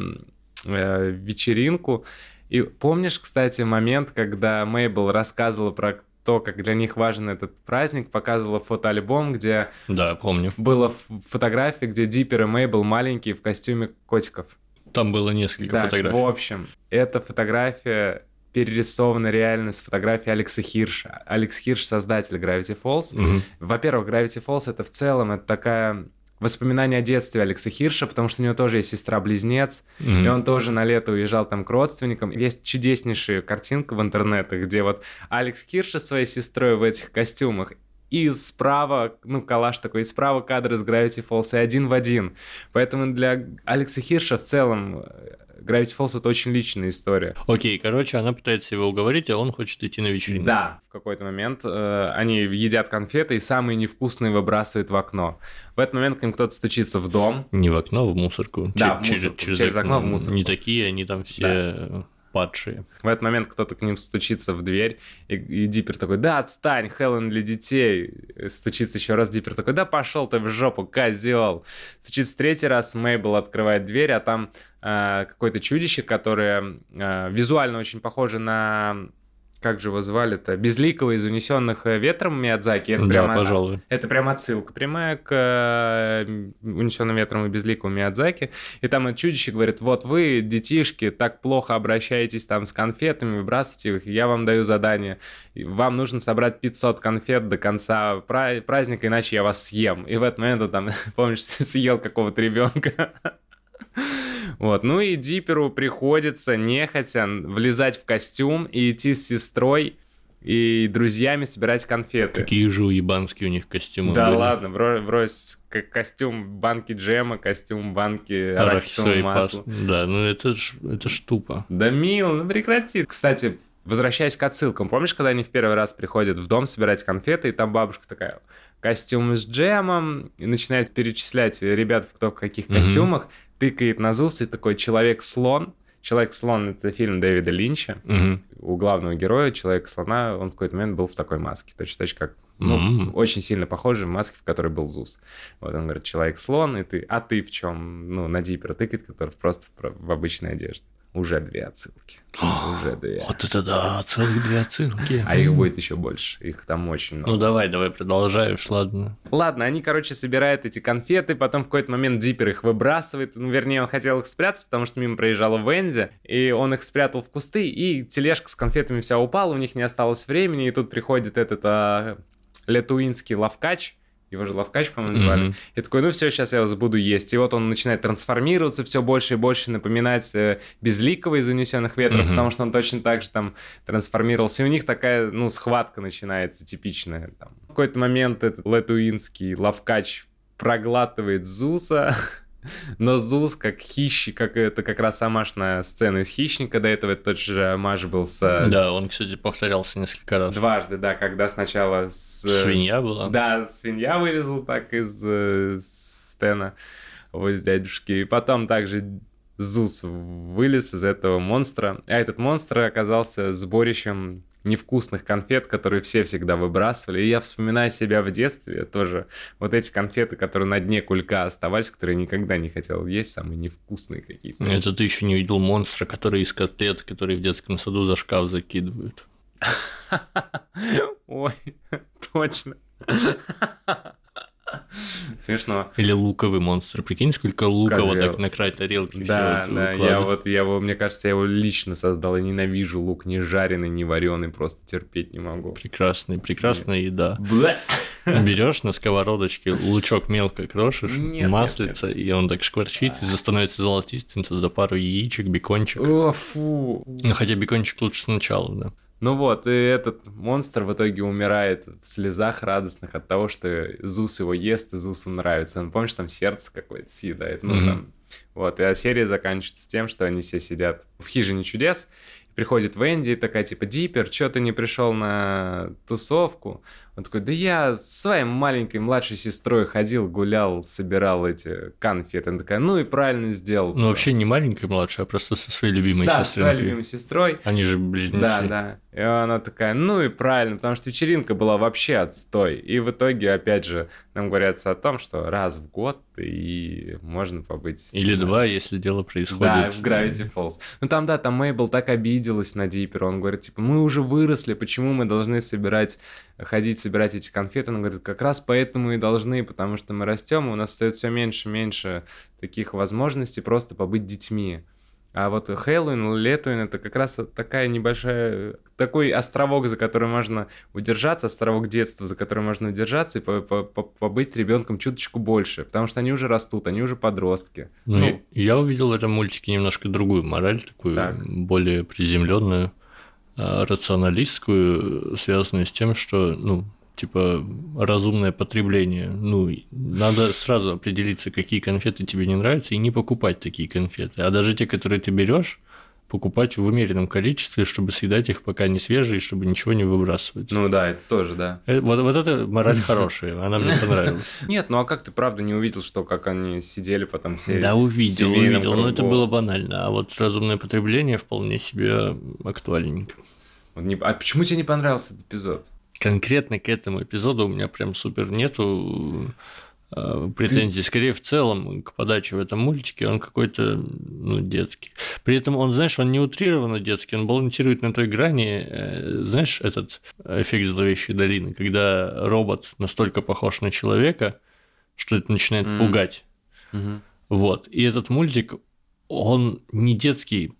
э, вечеринку. И помнишь, кстати, момент, когда Мейбл рассказывала про то, как для них важен этот праздник, показывала фотоальбом, где... Да, помню. Было фотографии, где Диппер и Мейбл маленькие в костюме котиков. Там было несколько да, фотографий. в общем, эта фотография перерисована реально с фотографии Алекса Хирша. Алекс Хирш — создатель Gravity Falls. Угу. Во-первых, Gravity Falls — это в целом это такая воспоминания о детстве Алекса Хирша, потому что у него тоже есть сестра-близнец, mm-hmm. и он тоже на лето уезжал там к родственникам. Есть чудеснейшая картинка в интернете, где вот Алекс Хирш со своей сестрой в этих костюмах, и справа, ну, калаш такой, и справа кадр из Gravity Falls, и один в один. Поэтому для Алекса Хирша в целом э, Gravity Falls это очень личная история. Окей, короче, она пытается его уговорить, а он хочет идти на вечеринку. Да, в какой-то момент э, они едят конфеты и самые невкусные выбрасывают в окно. В этот момент к ним кто-то стучится в дом. Не в окно, а в мусорку. Да, Че- в мусорку. Через окно в мусорку. Не такие, они там все падшие. В этот момент кто-то к ним стучится в дверь, и, и Диппер такой, да, отстань, Хелен для детей. Стучится еще раз, Диппер такой, да пошел ты в жопу, козел. Стучится третий раз, Мейбл открывает дверь, а там э, какое-то чудище, которое э, визуально очень похоже на как же его звали-то, Безликого из «Унесенных э, ветром» Миядзаки. Это да, прямо, пожалуй. Это прям отсылка прямая к э, «Унесенным ветром» и «Безликому Миядзаки». И там это чудище говорит, вот вы, детишки, так плохо обращаетесь там с конфетами, выбрасываете их, я вам даю задание. Вам нужно собрать 500 конфет до конца праздника, иначе я вас съем. И в этот момент он там, помнишь, съел какого-то ребенка. Вот, ну и Диперу приходится нехотя влезать в костюм и идти с сестрой и друзьями собирать конфеты. Какие же уебанские у них костюмы Да были. ладно, бро, брось, как костюм банки джема, костюм банки арахисового масла. Да, ну это ж, это ж тупо. Да мил, ну прекрати. Кстати, возвращаясь к отсылкам, помнишь, когда они в первый раз приходят в дом собирать конфеты, и там бабушка такая, костюм с джемом, и начинает перечислять ребят, кто в каких Мгм. костюмах, тыкает на ЗУС и такой «Человек-слон». «Человек-слон» — это фильм Дэвида Линча. Мгм. У главного героя, Человек-слона, он в какой-то момент был в такой маске. Точно-точно как... Ну, М. очень сильно похожей маске, в которой был ЗУС. Вот он говорит, человек-слон, и ты... А ты в чем? Ну, на дипер тыкает, который просто в, в обычной одежде. Уже две отсылки. Уже две. Вот это да, целых две отсылки. А их будет еще больше. Их там очень много. Ну давай, давай, продолжай уж, ладно. Ладно, они, короче, собирают эти конфеты, потом в какой-то момент Диппер их выбрасывает. Ну, вернее, он хотел их спрятать, потому что мимо проезжала Вензи, и он их спрятал в кусты, и тележка с конфетами вся упала, у них не осталось времени, и тут приходит этот а, летуинский лавкач, его же Лавкач, по-моему, звали. Мгм. И такой, ну все, сейчас я вас буду есть. И вот он начинает трансформироваться все больше и больше, напоминать э, Безликого из «Унесенных ветров», Мгм. потому что он точно так же там трансформировался. И у них такая, ну, схватка начинается типичная. Там. В какой-то момент этот летуинский Лавкач проглатывает Зуса, но Зус как хищник, как это как раз амашная сцена из «Хищника», до этого тот же амаш был с... э, Да, он, кстати, повторялся несколько раз. Дважды, да, когда сначала с... э, Свинья была. да, свинья вылезла так из э, стена вот с дядюшки. И потом также Зус вылез из этого монстра. А этот монстр оказался сборищем невкусных конфет, которые все всегда выбрасывали. И я вспоминаю себя в детстве тоже. Вот эти конфеты, которые на дне кулька оставались, которые я никогда не хотел есть, самые невкусные какие-то. Это ты еще не видел монстра, который из котлет, который в детском саду за шкаф закидывают. Ой, точно. Смешно. Или луковый монстр. Прикинь, сколько лука вот так на край тарелки Да, да, я вот, я его, мне кажется, я его лично создал. Я ненавижу лук ни жареный, ни вареный, просто терпеть не могу. Прекрасный, прекрасная еда. Берешь на сковородочке лучок мелко крошишь, Нет, маслица, и он так шкварчит, и становится золотистым, туда пару яичек, бекончик. О, фу. Ну, хотя бекончик лучше сначала, да. Ну вот, и этот монстр в итоге умирает в слезах радостных от того, что Зус его ест, и Зусу нравится. Ну, помнишь, там сердце какое-то съедает. Ну, Мгм. там. Вот, и серия заканчивается тем, что они все сидят в хижине чудес, приходит Венди и такая, типа, Диппер, что ты не пришел на тусовку? Он такой, да я с своей маленькой младшей сестрой ходил, гулял, собирал эти конфеты. Она такая, ну и правильно сделал. Ну, вообще не маленькая младшая, а просто со своей любимой да, с своей сестренкой. любимой сестрой. Они же близнецы. Да, да. И она такая, ну и правильно, потому что вечеринка была вообще отстой. И в итоге, опять же, нам говорится о том, что раз в год и можно побыть... Или два, если дело происходит. Да, в Gravity Falls. Ну там, да, там Мейбл так обиделась на Диппера. Он говорит, типа, мы уже выросли, почему мы должны собирать, ходить собирать эти конфеты? Он говорит, как раз поэтому и должны, потому что мы растем, и у нас стоит все меньше и меньше таких возможностей просто побыть детьми. А вот Хэллоуин, Летуин это как раз такая небольшая, такой островок, за который можно удержаться, островок детства, за который можно удержаться и по- по- по- побыть ребенком чуточку больше, потому что они уже растут, они уже подростки. Ну, Ну. я увидел в этом мультике немножко другую мораль, такую Так. более приземленную, рационалистскую, связанную с тем, что, ну, типа разумное потребление. Ну, надо сразу определиться, какие конфеты тебе не нравятся, и не покупать такие конфеты. А даже те, которые ты берешь, покупать в умеренном количестве, чтобы съедать их пока не свежие, чтобы ничего не выбрасывать. Ну да, это тоже, да. Э, Вот, вот это мораль хорошая, она мне понравилась. Нет, ну а как ты правда не увидел, что как они сидели потом все Да, увидел, увидел, но это кругу? было банально. А вот разумное потребление вполне себе актуальненько. А почему тебе не понравился этот эпизод? Конкретно к этому эпизоду у меня прям супер нету претензий. Скорее, в целом, к подаче в этом мультике он какой-то, ну, детский. При этом он, знаешь, он не утрированно детский, он балансирует на той грани, э, знаешь, этот эффект зловещей долины, когда робот настолько похож на человека, что это начинает Мгм. пугать. Мгм. Вот. И этот мультик, он не детский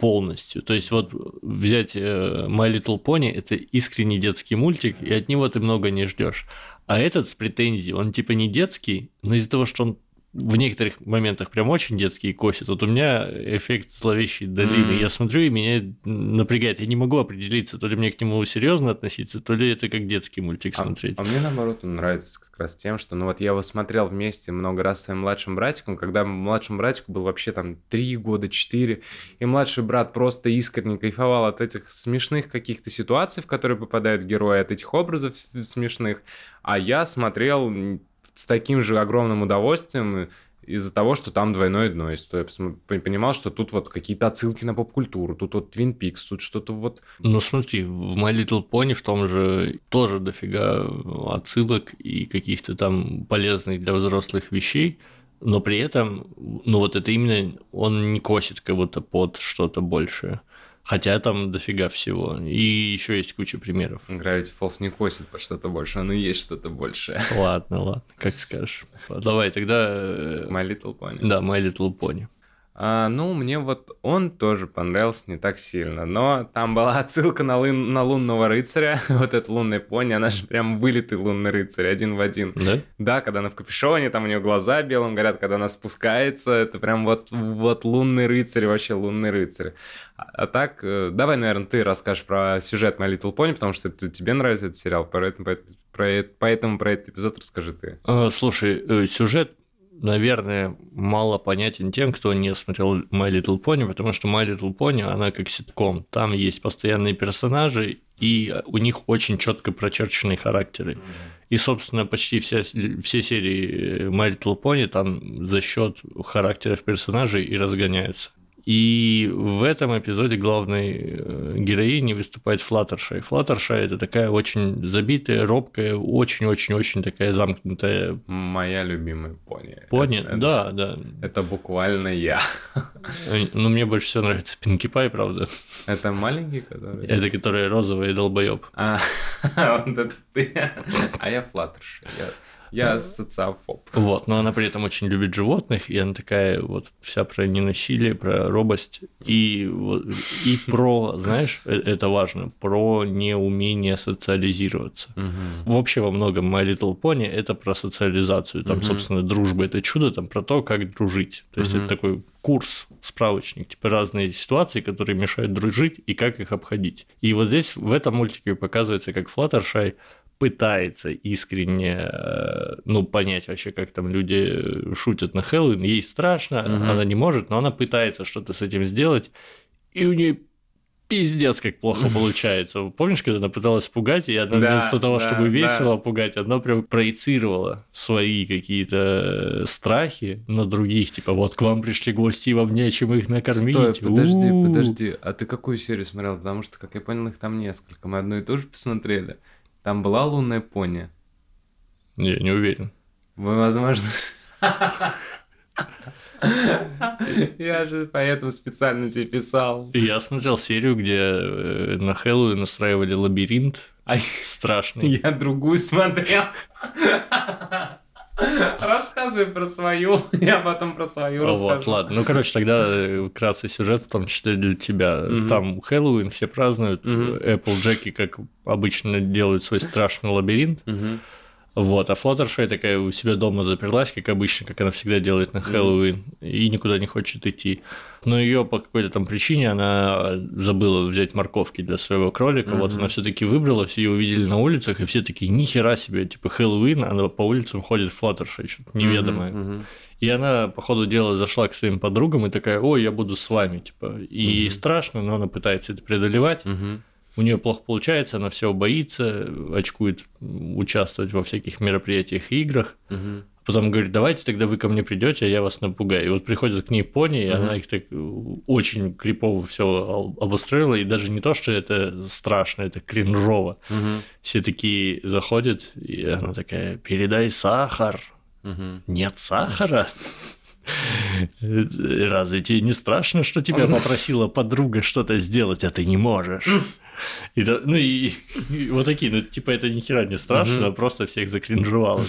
полностью. То есть вот взять э, My Little Pony это искренний детский мультик, и от него ты много не ждешь. А этот с претензией, он типа не детский, но из-за того, что он в некоторых моментах прям очень детский косит. Вот у меня эффект зловещей долины. Мгм. Я смотрю, и меня напрягает. Я не могу определиться, то ли мне к нему серьезно относиться, то ли это как детский мультик А- смотреть. А, мне наоборот он нравится как раз тем, что ну вот я его смотрел вместе много раз с своим младшим братиком, когда младшему братику было вообще там 3 года, 4, и младший брат просто искренне кайфовал от этих смешных каких-то ситуаций, в которые попадают герои, от этих образов смешных, а я смотрел с таким же огромным удовольствием из-за того, что там двойное дно есть. Я понимал, что тут вот какие-то отсылки на поп-культуру, тут вот Twin Peaks, тут что-то вот... Ну смотри, в My Little Pony в том же тоже дофига отсылок и каких-то там полезных для взрослых вещей, но при этом, ну вот это именно, он не косит как будто под что-то большее. Хотя там дофига всего. И еще есть куча примеров. Gravity Falls не косит по что-то больше, оно и есть что-то большее. Ладно, ладно, как скажешь. Давай тогда... э, My Little Pony. Да, My Little Pony. А, ну, мне вот он тоже понравился не так сильно, но там была отсылка на, лын- на лунного рыцаря, вот этот лунный пони, она же прям вылитый лунный рыцарь, один в один. Да? Да, когда она в капюшоне, там у нее глаза белым горят, когда она спускается, это прям вот, вот лунный рыцарь, вообще лунный рыцарь. А, а так, э, давай, наверное, ты расскажешь про сюжет My Little Pony, потому что это, тебе нравится этот сериал, поэтому, про, поэтому про этот эпизод расскажи ты. Э, Слушай, э, сюжет, наверное, мало понятен тем, кто не смотрел My Little Pony, потому что My Little Pony, она как ситком. Там есть постоянные персонажи, и у них очень четко прочерченные характеры. И, собственно, почти вся, все серии My Little Pony там за счет характеров персонажей и разгоняются. И в этом эпизоде главной э, героиней выступает Флаттершай. Флаттершай – это такая очень забитая, робкая, очень-очень-очень такая замкнутая Моя любимая пони. пони. Это- Да, да. Это буквально я. Ну, мне больше всего нравится Пинки Пай, правда. Это маленький, который... Это которая розовая и долбоеб. А, вот это ты. А я флаттерш. Я, социофоб. Вот, но она при этом очень любит животных, и она такая вот вся про ненасилие, про робость, и, и про, знаешь, э- это важно, про неумение социализироваться. Вообще во многом My Little Pony это про социализацию. Там, Мгм. собственно, дружба это чудо, там про то, как дружить. То есть Мгм. это такой курс, справочник, типа разные ситуации, которые мешают дружить и как их обходить. И вот здесь в этом мультике показывается, как Флаттершай пытается искренне, э, ну, понять вообще, как там люди шутят на Хэллоуин. Ей страшно, Мгм. она не может, но она пытается что-то с этим сделать, и у нее пиздец, как плохо получается. Помнишь, когда она пыталась пугать, и она Да, вместо того, да, чтобы да. весело пугать, она прям проецировала свои какие-то э, страхи на других, типа, вот к вам пришли гости, и вам нечем их накормить. Стой, подожди, У-у-у. подожди. А ты какую серию смотрел? Потому что, как я понял, их там несколько. Мы одну и ту же посмотрели. Там была лунная пони. Не, не уверен. Вы, возможно... Я же поэтому специально тебе писал. Я смотрел серию, где э, на Хэллоуин устраивали лабиринт Ай. страшный. Я другую смотрел. Рассказывай про свою, я потом про свою Вот, расскажу. ладно. Ну, короче, тогда э, вкратце сюжет, в том числе для тебя. Мгм. Там Хэллоуин, все празднуют. Мгм. Apple Джеки, как обычно, делают свой страшный лабиринт. Мгм. Вот, а Флаттершай такая у себя дома заперлась, как обычно, как она всегда делает на Хэллоуин, и никуда не хочет идти. Но ее по какой-то там причине она забыла взять морковки для своего кролика. Вот она все-таки выбралась, ее увидели на улицах, и все такие, нихера себе, типа Хэллоуин, она по улицам ходит Флаттершай, что-то неведомое. И она, по ходу дела, зашла к своим подругам и такая, ой, я буду с вами, типа. И страшно, но она пытается это преодолевать. У нее плохо получается, она всего боится, очкует участвовать во всяких мероприятиях и играх. Потом говорит, давайте тогда вы ко мне придете, а я вас напугаю. И вот приходит к ней пони, и она их так очень крипово все обустроила, и даже не то, что это страшно, это кринжово. Все такие заходят, и она такая, передай сахар. Нет сахара. Разве тебе не страшно, что тебя попросила подруга что-то сделать, а ты не можешь? И, ну и, и вот такие, ну типа это ни хера не страшно, а просто всех закринжевало.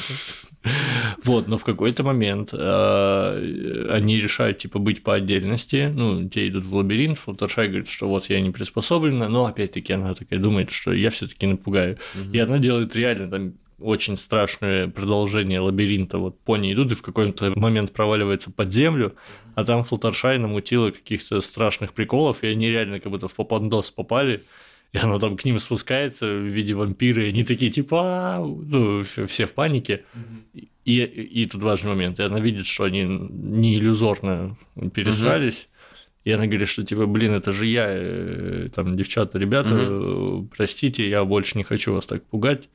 Вот, но в какой-то момент э, они решают, типа, быть по отдельности, ну, те идут в лабиринт, Флаттершай говорит, что вот я не приспособлена, но опять-таки она такая думает, что я все таки напугаю. И она делает реально там очень страшное продолжение лабиринта. Вот пони идут и в какой-то момент проваливаются под землю, а там Флаттершай намутила каких-то страшных приколов, и они реально как будто в попандос попали, и она там к ним спускается в виде вампира, и они такие типа, «А, ну, все в панике. И, и тут важный момент, и она видит, что они не иллюзорно пересрались, и она говорит, что типа, блин, это же я, э, там, девчата, ребята, угу. простите, я больше не хочу вас так пугать.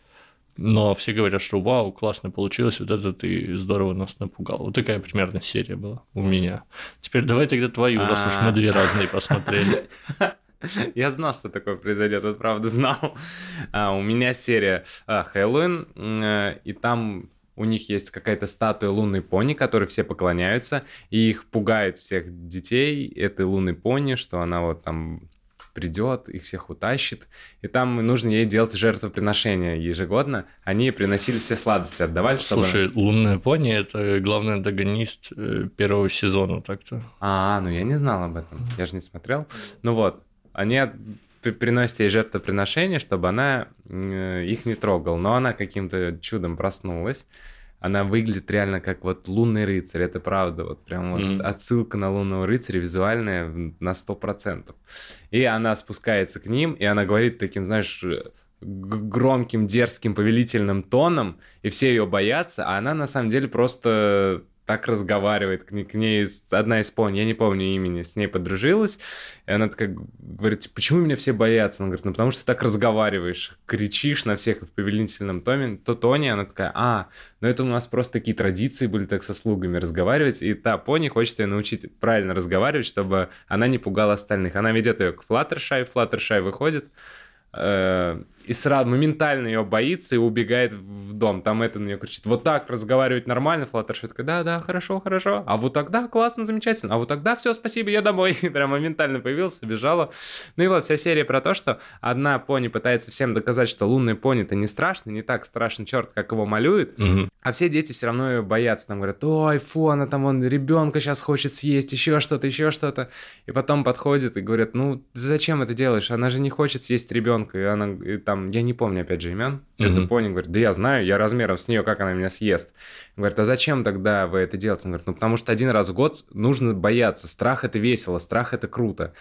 Но все говорят, что вау, классно получилось, вот это ты здорово нас напугал. Вот такая примерно серия была у меня. Теперь давай тогда твою, раз уж мы две разные посмотрели. Я знал, что такое произойдет, вот правда знал. А, у меня серия а, Хэллоуин, э, и там у них есть какая-то статуя лунной пони, которой все поклоняются, и их пугает всех детей этой лунной пони, что она вот там придет, их всех утащит, и там нужно ей делать жертвоприношение ежегодно. Они приносили все сладости, отдавали, чтобы... Слушай, лунная пони – это главный антагонист э, первого сезона так-то. А, ну я не знал об этом, я же не смотрел. Ну вот, они приносят ей жертвоприношение, чтобы она их не трогала, но она каким-то чудом проснулась. Она выглядит реально как вот лунный рыцарь, это правда, вот прям вот mm-hmm. отсылка на лунного рыцаря визуальная на сто процентов. И она спускается к ним, и она говорит таким, знаешь, громким, дерзким, повелительным тоном, и все ее боятся, а она на самом деле просто так разговаривает, к ней, к ней одна из пони, я не помню имени, с ней подружилась, и она такая говорит, почему меня все боятся? Она говорит, ну потому что ты так разговариваешь, кричишь на всех в повелительном томе, то Тони, она такая, а, ну это у нас просто такие традиции были так со слугами разговаривать, и та пони хочет ее научить правильно разговаривать, чтобы она не пугала остальных. Она ведет ее к Флаттершай, Флаттершай выходит, э, и сразу моментально ее боится и убегает в дом. Там это на нее кричит, вот так разговаривать нормально, Флаттершай такая, да, да, хорошо, хорошо, а вот тогда классно, замечательно, а вот тогда все, спасибо, я домой. Прям моментально появился, бежала. Ну и вот вся серия про то, что одна пони пытается всем доказать, что лунный пони-то не страшный, не так страшный черт, как его малюют, угу. а все дети все равно ее боятся, там говорят, ой, фу, она там, он ребенка сейчас хочет съесть, еще что-то, еще что-то. И потом подходит и говорят, ну, зачем это делаешь? Она же не хочет съесть ребенка, и она и там там, я не помню, опять же, имен. Mm-hmm. Это пони говорит, да я знаю, я размером с нее, как она меня съест. Говорит, а зачем тогда вы это делаете? Он говорит, ну потому что один раз в год нужно бояться. Страх это весело, страх это круто.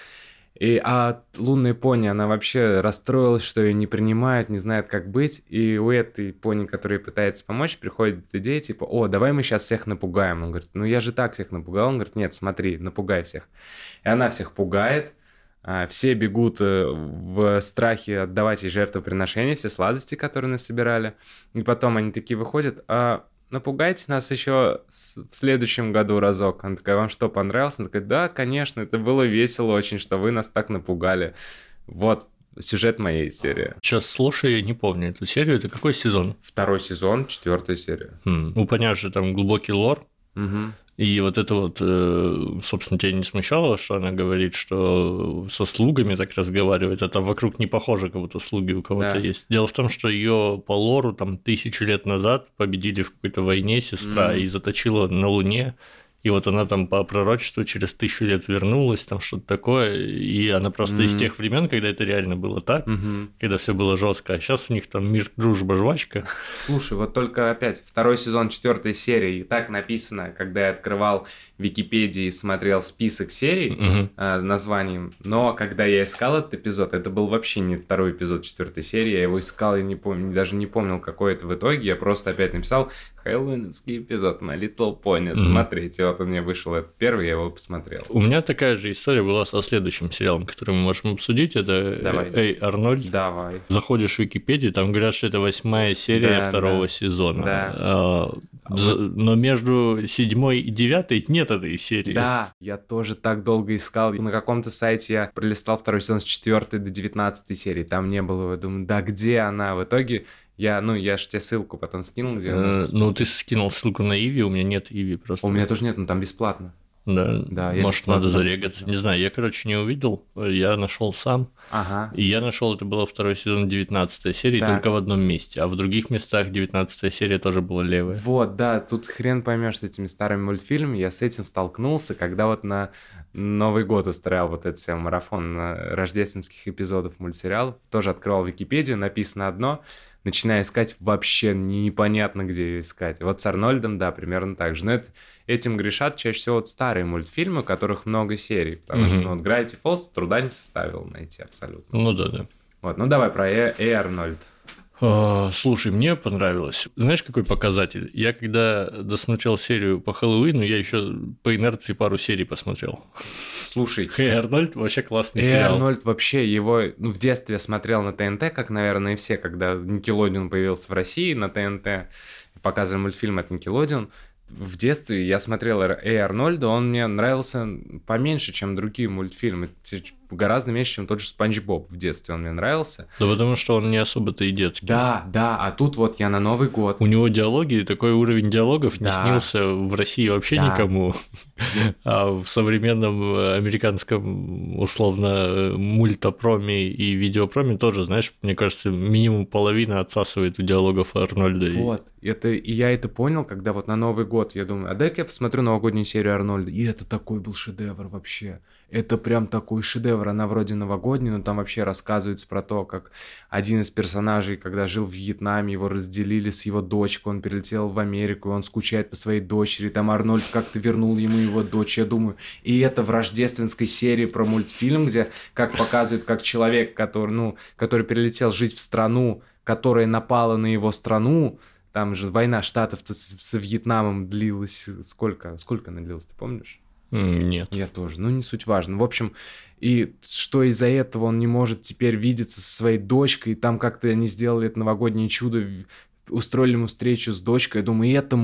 И, а лунная пони, она вообще расстроилась, что ее не принимают, не знает, как быть. И у этой пони, которая пытается помочь, приходит идея, типа, о, давай мы сейчас всех напугаем. Он говорит, ну я же так всех напугал. Он говорит, нет, смотри, напугай всех. И она всех пугает, все бегут э, в страхе отдавать ей жертвоприношения, все сладости, которые нас собирали. И потом они такие выходят, а напугайте нас еще в следующем году разок. Она такая, вам что, понравилось? Она такая, да, конечно, это было весело очень, что вы нас так напугали. Вот, сюжет моей серии. Сейчас слушай, я не помню эту серию. Это какой сезон? Второй сезон, четвертая серия. Хм. Ну, понятно же, там глубокий лор. Угу. И вот это вот, э, собственно, тебя не смущало, что она говорит, что со слугами так разговаривает, это вокруг не похоже, как будто слуги у кого-то да. есть. Дело в том, что ее по лору там тысячу лет назад победили в какой-то войне сестра mm. и заточила на Луне, И вот она там по пророчеству через тысячу лет вернулась, там что-то такое. И она просто из Мгм. тех времен, когда это реально было так, Мгм. когда все было жестко. А сейчас у них там мир, дружба, жвачка. Слушай, вот только опять второй сезон, четвертая серия, и так написано, когда я открывал Википедию и смотрел список серий Мгм. э, названием, но когда я искал этот эпизод, это был вообще не второй эпизод четвертой серии, я его искал, я не помню, даже не помнил, какой это в итоге, я просто опять написал Хэллоуиновский эпизод My Little Pony, Мгм. смотрите, вот у меня вышел этот первый, я его посмотрел. У меня такая же история была со следующим сериалом, который мы можем обсудить. Это Давай. Эй, Арнольд. Давай. Заходишь в Википедию, там говорят, что это восьмая серия Да, второго да. сезона. Да. А, за- Но между седьмой и девятой нет этой серии. Да, я тоже так долго искал. На каком-то сайте я пролистал второй сезон с 4 до 19 серии. Там не было. Я думаю, да где она? В итоге я, ну, я же тебе ссылку потом скинул, где. Э, Ну, ты скинул ссылку на Иви, у меня нет Иви просто. У меня тоже нет, но там бесплатно. Да, Да, может, надо зарегаться. Не знаю, я, короче, не увидел. Я нашел сам. Ага. И я нашел, это было второй сезон, 19 серия, Так. только в одном месте. А в других местах 19 серия тоже была левая. Вот, да, тут хрен поймешь с этими старыми мультфильмами. Я с этим столкнулся, когда вот на Новый год устраивал вот этот себе марафон э, рождественских эпизодов мультсериалов. Тоже открывал Википедию, написано одно, начинаю искать, вообще непонятно, где ее искать. Вот с Арнольдом, да, примерно так же. Но это, этим грешат чаще всего вот старые мультфильмы, у которых много серий. Потому что Мгм. ну, вот Gravity Falls труда не составило найти абсолютно. Ну да, да. Вот, ну давай про Э, Эй, Арнольд. А, Слушай, мне понравилось. Знаешь, какой показатель? Я когда досмотрел серию по Хэллоуину, я еще по инерции пару серий посмотрел. Слушай, Хей, Арнольд вообще классный Эй, сериал. Арнольд вообще, его ну, в детстве смотрел на ТНТ, как, наверное, и все, когда Никелодион появился в России на ТНТ, показывали мультфильм от Никелодион. В детстве я смотрел Эй Арнольда, он мне нравился поменьше, чем другие мультфильмы. Гораздо меньше, чем тот же Спанч Боб в детстве он мне нравился. Да потому что он не особо-то и детский. Да, да, а тут вот я на Новый год. У него диалоги, такой уровень диалогов не Да. снился в России вообще Да. никому. А в современном э, американском, условно, э, мультопроме и видеопроме тоже, знаешь, мне кажется, минимум половина отсасывает у диалогов Арнольда. Вот, это, и я это понял, когда вот на Новый год я думаю, а дай-ка я посмотрю новогоднюю серию Арнольда. И это такой был шедевр вообще. Это прям такой шедевр. Она вроде новогодняя, но там вообще рассказывается про то, как один из персонажей, когда жил в Вьетнаме, его разделили с его дочкой, он перелетел в Америку, и он скучает по своей дочери, там Арнольд как-то вернул ему его дочь, я думаю. И это в рождественской серии про мультфильм, где как показывают, как человек, который, ну, который перелетел жить в страну, которая напала на его страну, там же война штатов с, с Вьетнамом длилась сколько? Сколько она длилась, ты помнишь? Нет. Я тоже. Ну, не суть важно. В общем, и что из-за этого он не может теперь видеться со своей дочкой, и там как-то они сделали это новогоднее чудо, устроили ему встречу с дочкой. Я думаю, и это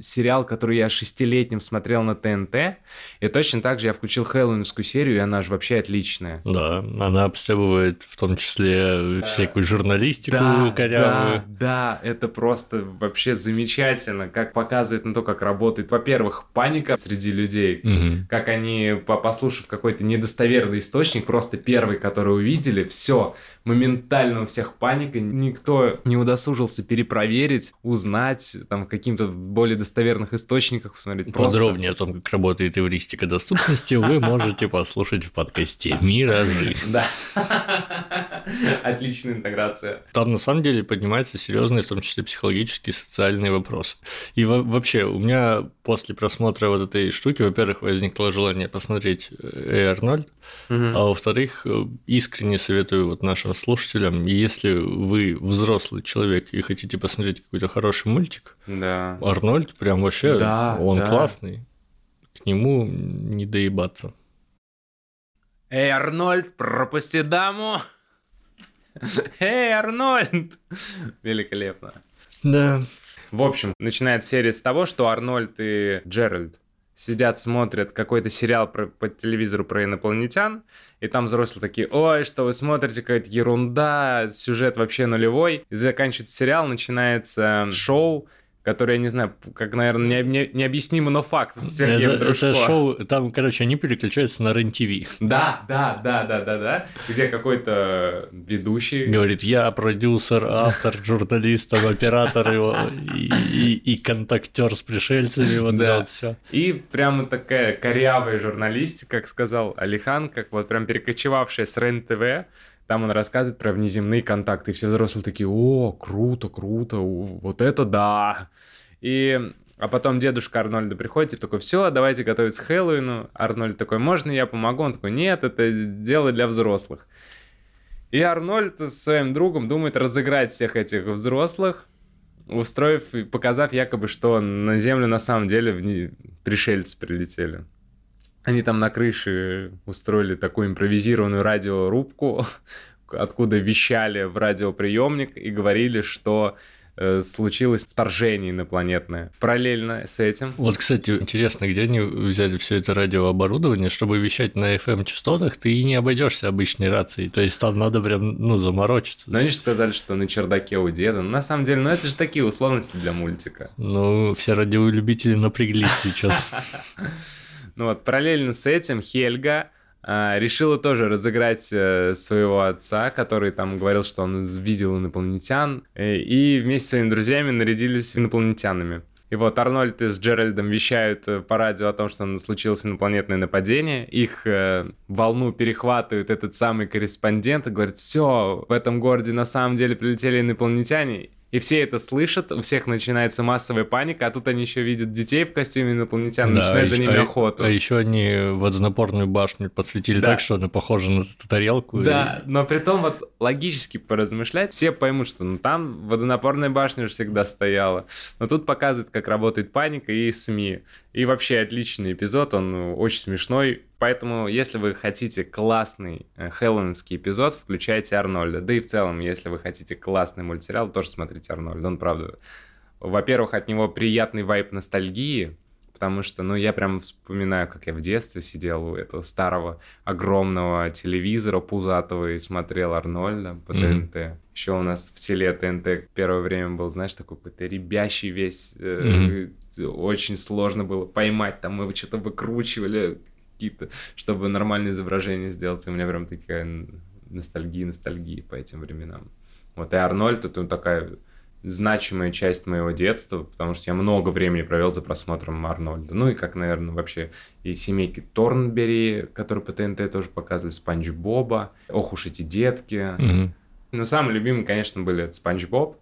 сериал, который я шестилетним смотрел на ТНТ, и точно так же я включил Хэллоуинскую серию, и она же вообще отличная. Да, она обстебывает в том числе всякую журналистику Да, корявую. да, да, это просто вообще замечательно, как показывает на то, как работает, во-первых, паника среди людей, Мгм. как они, по- послушав какой-то недостоверный источник, просто первый, который увидели, все, моментально у всех паника, никто не удосужился перепроверить, узнать, там, в каким-то более достоверных источниках посмотреть. Просто- Подробнее о том, как работает эвристика доступности, вы можете послушать в подкасте «Миражи». Да. Отличная интеграция. Там на самом деле поднимаются серьезные, в том числе психологические, социальные вопросы. И во- вообще, у меня после просмотра вот этой штуки, во-первых, возникло желание посмотреть Эй Арнольд, а во-вторых, э, искренне советую вот нашим слушателям, если вы взрослый человек и хотите посмотреть какой-то хороший мультик, Да. Арнольд прям вообще, Да, он да. классный, к нему не доебаться. Эй, Арнольд, пропусти даму! Эй, Арнольд! Великолепно. Да. В общем, начинается серия с того, что Арнольд и Джеральд сидят, смотрят какой-то сериал про- по телевизору про инопланетян, и там взрослые такие, ой, что вы смотрите, какая-то ерунда, сюжет вообще нулевой. И заканчивается сериал, начинается шоу, который, я не знаю, как, наверное, не, не, необъяснимо, но факт с Сергеем это, Дружко. это шоу, там, короче, они переключаются на РЕН-ТВ. Да, да, да, да, да, да, где какой-то ведущий... Говорит, я продюсер, автор, журналист, там, оператор его и, и, и контактер с пришельцами, вот Да. это вот все. И прямо такая корявая журналистика, как сказал Алихан, как вот прям перекочевавшая с РЕН-ТВ, там он рассказывает про внеземные контакты, и все взрослые такие, о, круто, круто, вот это да. И а потом дедушка Арнольда приходит и такой, все, давайте готовиться к Хэллоуину. Арнольд такой, можно я помогу? Он такой, нет, это дело для взрослых. И Арнольд с своим другом думает разыграть всех этих взрослых, устроив и показав якобы, что на Землю на самом деле пришельцы прилетели. Они там на крыше устроили такую импровизированную радиорубку, откуда вещали в радиоприемник и говорили, что э, случилось вторжение инопланетное. Параллельно с этим Вот, кстати, интересно, где они взяли все это радиооборудование, чтобы вещать на FM-частотах, ты и не обойдешься обычной рацией. То есть там надо прям, ну, заморочиться. Но они же сказали, что на чердаке у деда. Ну, на самом деле, ну это же такие условности для мультика. Ну, все радиолюбители напряглись сейчас. Ну вот, параллельно с этим Хельга а, решила тоже разыграть э, своего отца, который там говорил, что он видел инопланетян, э, и вместе с своими друзьями нарядились инопланетянами. И вот Арнольд и с Джеральдом вещают э, по радио о том, что случилось инопланетное нападение. Их э, волну перехватывает этот самый корреспондент и говорит, все, в этом городе на самом деле прилетели инопланетяне. И все это слышат, у всех начинается массовая паника, а тут они еще видят детей в костюме инопланетян, Да, начинают за а ними еще- охоту. А еще они водонапорную башню подсветили Да. так, что она похожа на эту тарелку. Да, но при том вот логически поразмышлять, все поймут, что ну там водонапорная башня уже всегда стояла. Но тут показывает, как работает паника и СМИ. И вообще отличный эпизод, он ну, очень смешной. Поэтому, если вы хотите классный э, хэллоуинский эпизод, включайте Арнольда. Да и в целом, если вы хотите классный мультсериал, тоже смотрите Арнольда. Он, правда, во-первых, от него приятный вайп ностальгии, потому что, ну, я прям вспоминаю, как я в детстве сидел у этого старого огромного телевизора пузатого и смотрел Арнольда по Мгм. ТНТ. Еще у нас в селе ТНТ первое время был, знаешь, такой какой-то ребящий весь, э, очень сложно было поймать, там мы что-то выкручивали какие-то, чтобы нормальное изображение сделать, и у меня прям такая ностальгия, ностальгия по этим временам. Вот и Арнольд, это ну, такая значимая часть моего детства, потому что я много времени провел за просмотром Арнольда. Ну и как, наверное, вообще и семейки Торнбери, которые по ТНТ тоже показывали, Спанч Боба, Ох уж эти детки. Мгм. Но самые любимые, конечно, были это Спанч Боб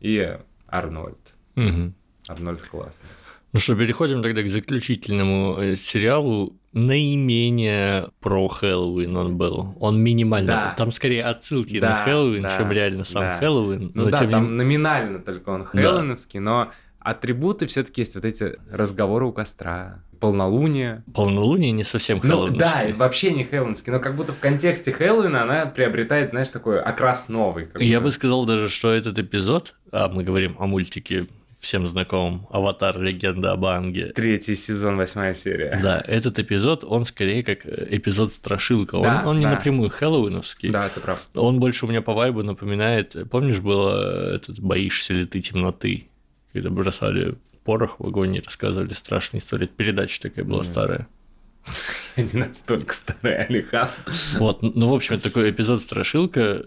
и Арнольд. Мгм. Арнольд классный. Ну что, переходим тогда к заключительному э, сериалу. Наименее про Хэллоуин он был. Он минимально. Да. Там скорее отсылки Да, на Хэллоуин, да, чем реально сам да. Хэллоуин. Ну но да, тем не там номинально только он хэллоуиновский, но атрибуты все-таки есть вот эти разговоры у костра, полнолуние. Полнолуние не совсем Ну хэллоуинский. да, вообще не хэллоуинский, но как будто в контексте Хэллоуина она приобретает, знаешь, такой окрас новый. Я бы сказал даже, что этот эпизод, а мы говорим о мультике всем знакомом «Аватар. Легенда об Аанге», Третий сезон, восьмая серия. Да, этот эпизод, он скорее как э, эпизод страшилка. Он, Да, он не да. напрямую хэллоуиновский. Да, ты прав. Он больше у меня по вайбу напоминает, помнишь, было э, этот «Боишься ли ты темноты», когда бросали порох в огонь и рассказывали страшные истории. Передача такая была Мгм. старая. Не настолько старый Алихан. Вот, ну, в общем, такой эпизод страшилка.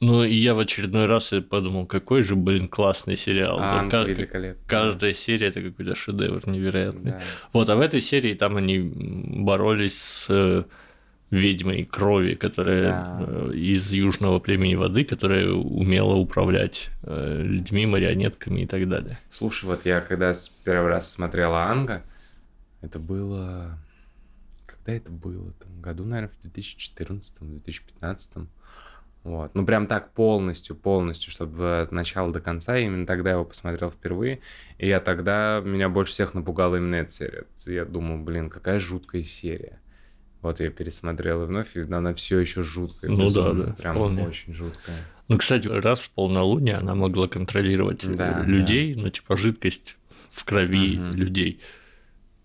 Ну, и я в очередной раз и подумал, какой же, блин, классный сериал. А, Ка- великолепно. Каждая серия это какой-то шедевр невероятный. Да. Вот, а в этой серии там они боролись с э, ведьмой крови, которая Да. э, из южного племени воды, которая умела управлять э, людьми, марионетками и так далее. Слушай, вот я когда первый раз смотрела Анга, это было... Когда это было? Там, году, наверное, в 2014-2015. Вот. Ну, прям так полностью, полностью, чтобы от начала до конца. Именно тогда я его посмотрел впервые. И я тогда... Меня больше всех напугала именно эта серия. Я думал, блин, какая жуткая серия. Вот я пересмотрел и вновь, и она все еще жуткая. Ну да, безумно. да, Прям вполне. очень жуткая. Ну, кстати, раз в полнолуние она могла контролировать э, Да, людей, ну, типа жидкость в крови Мгм. людей.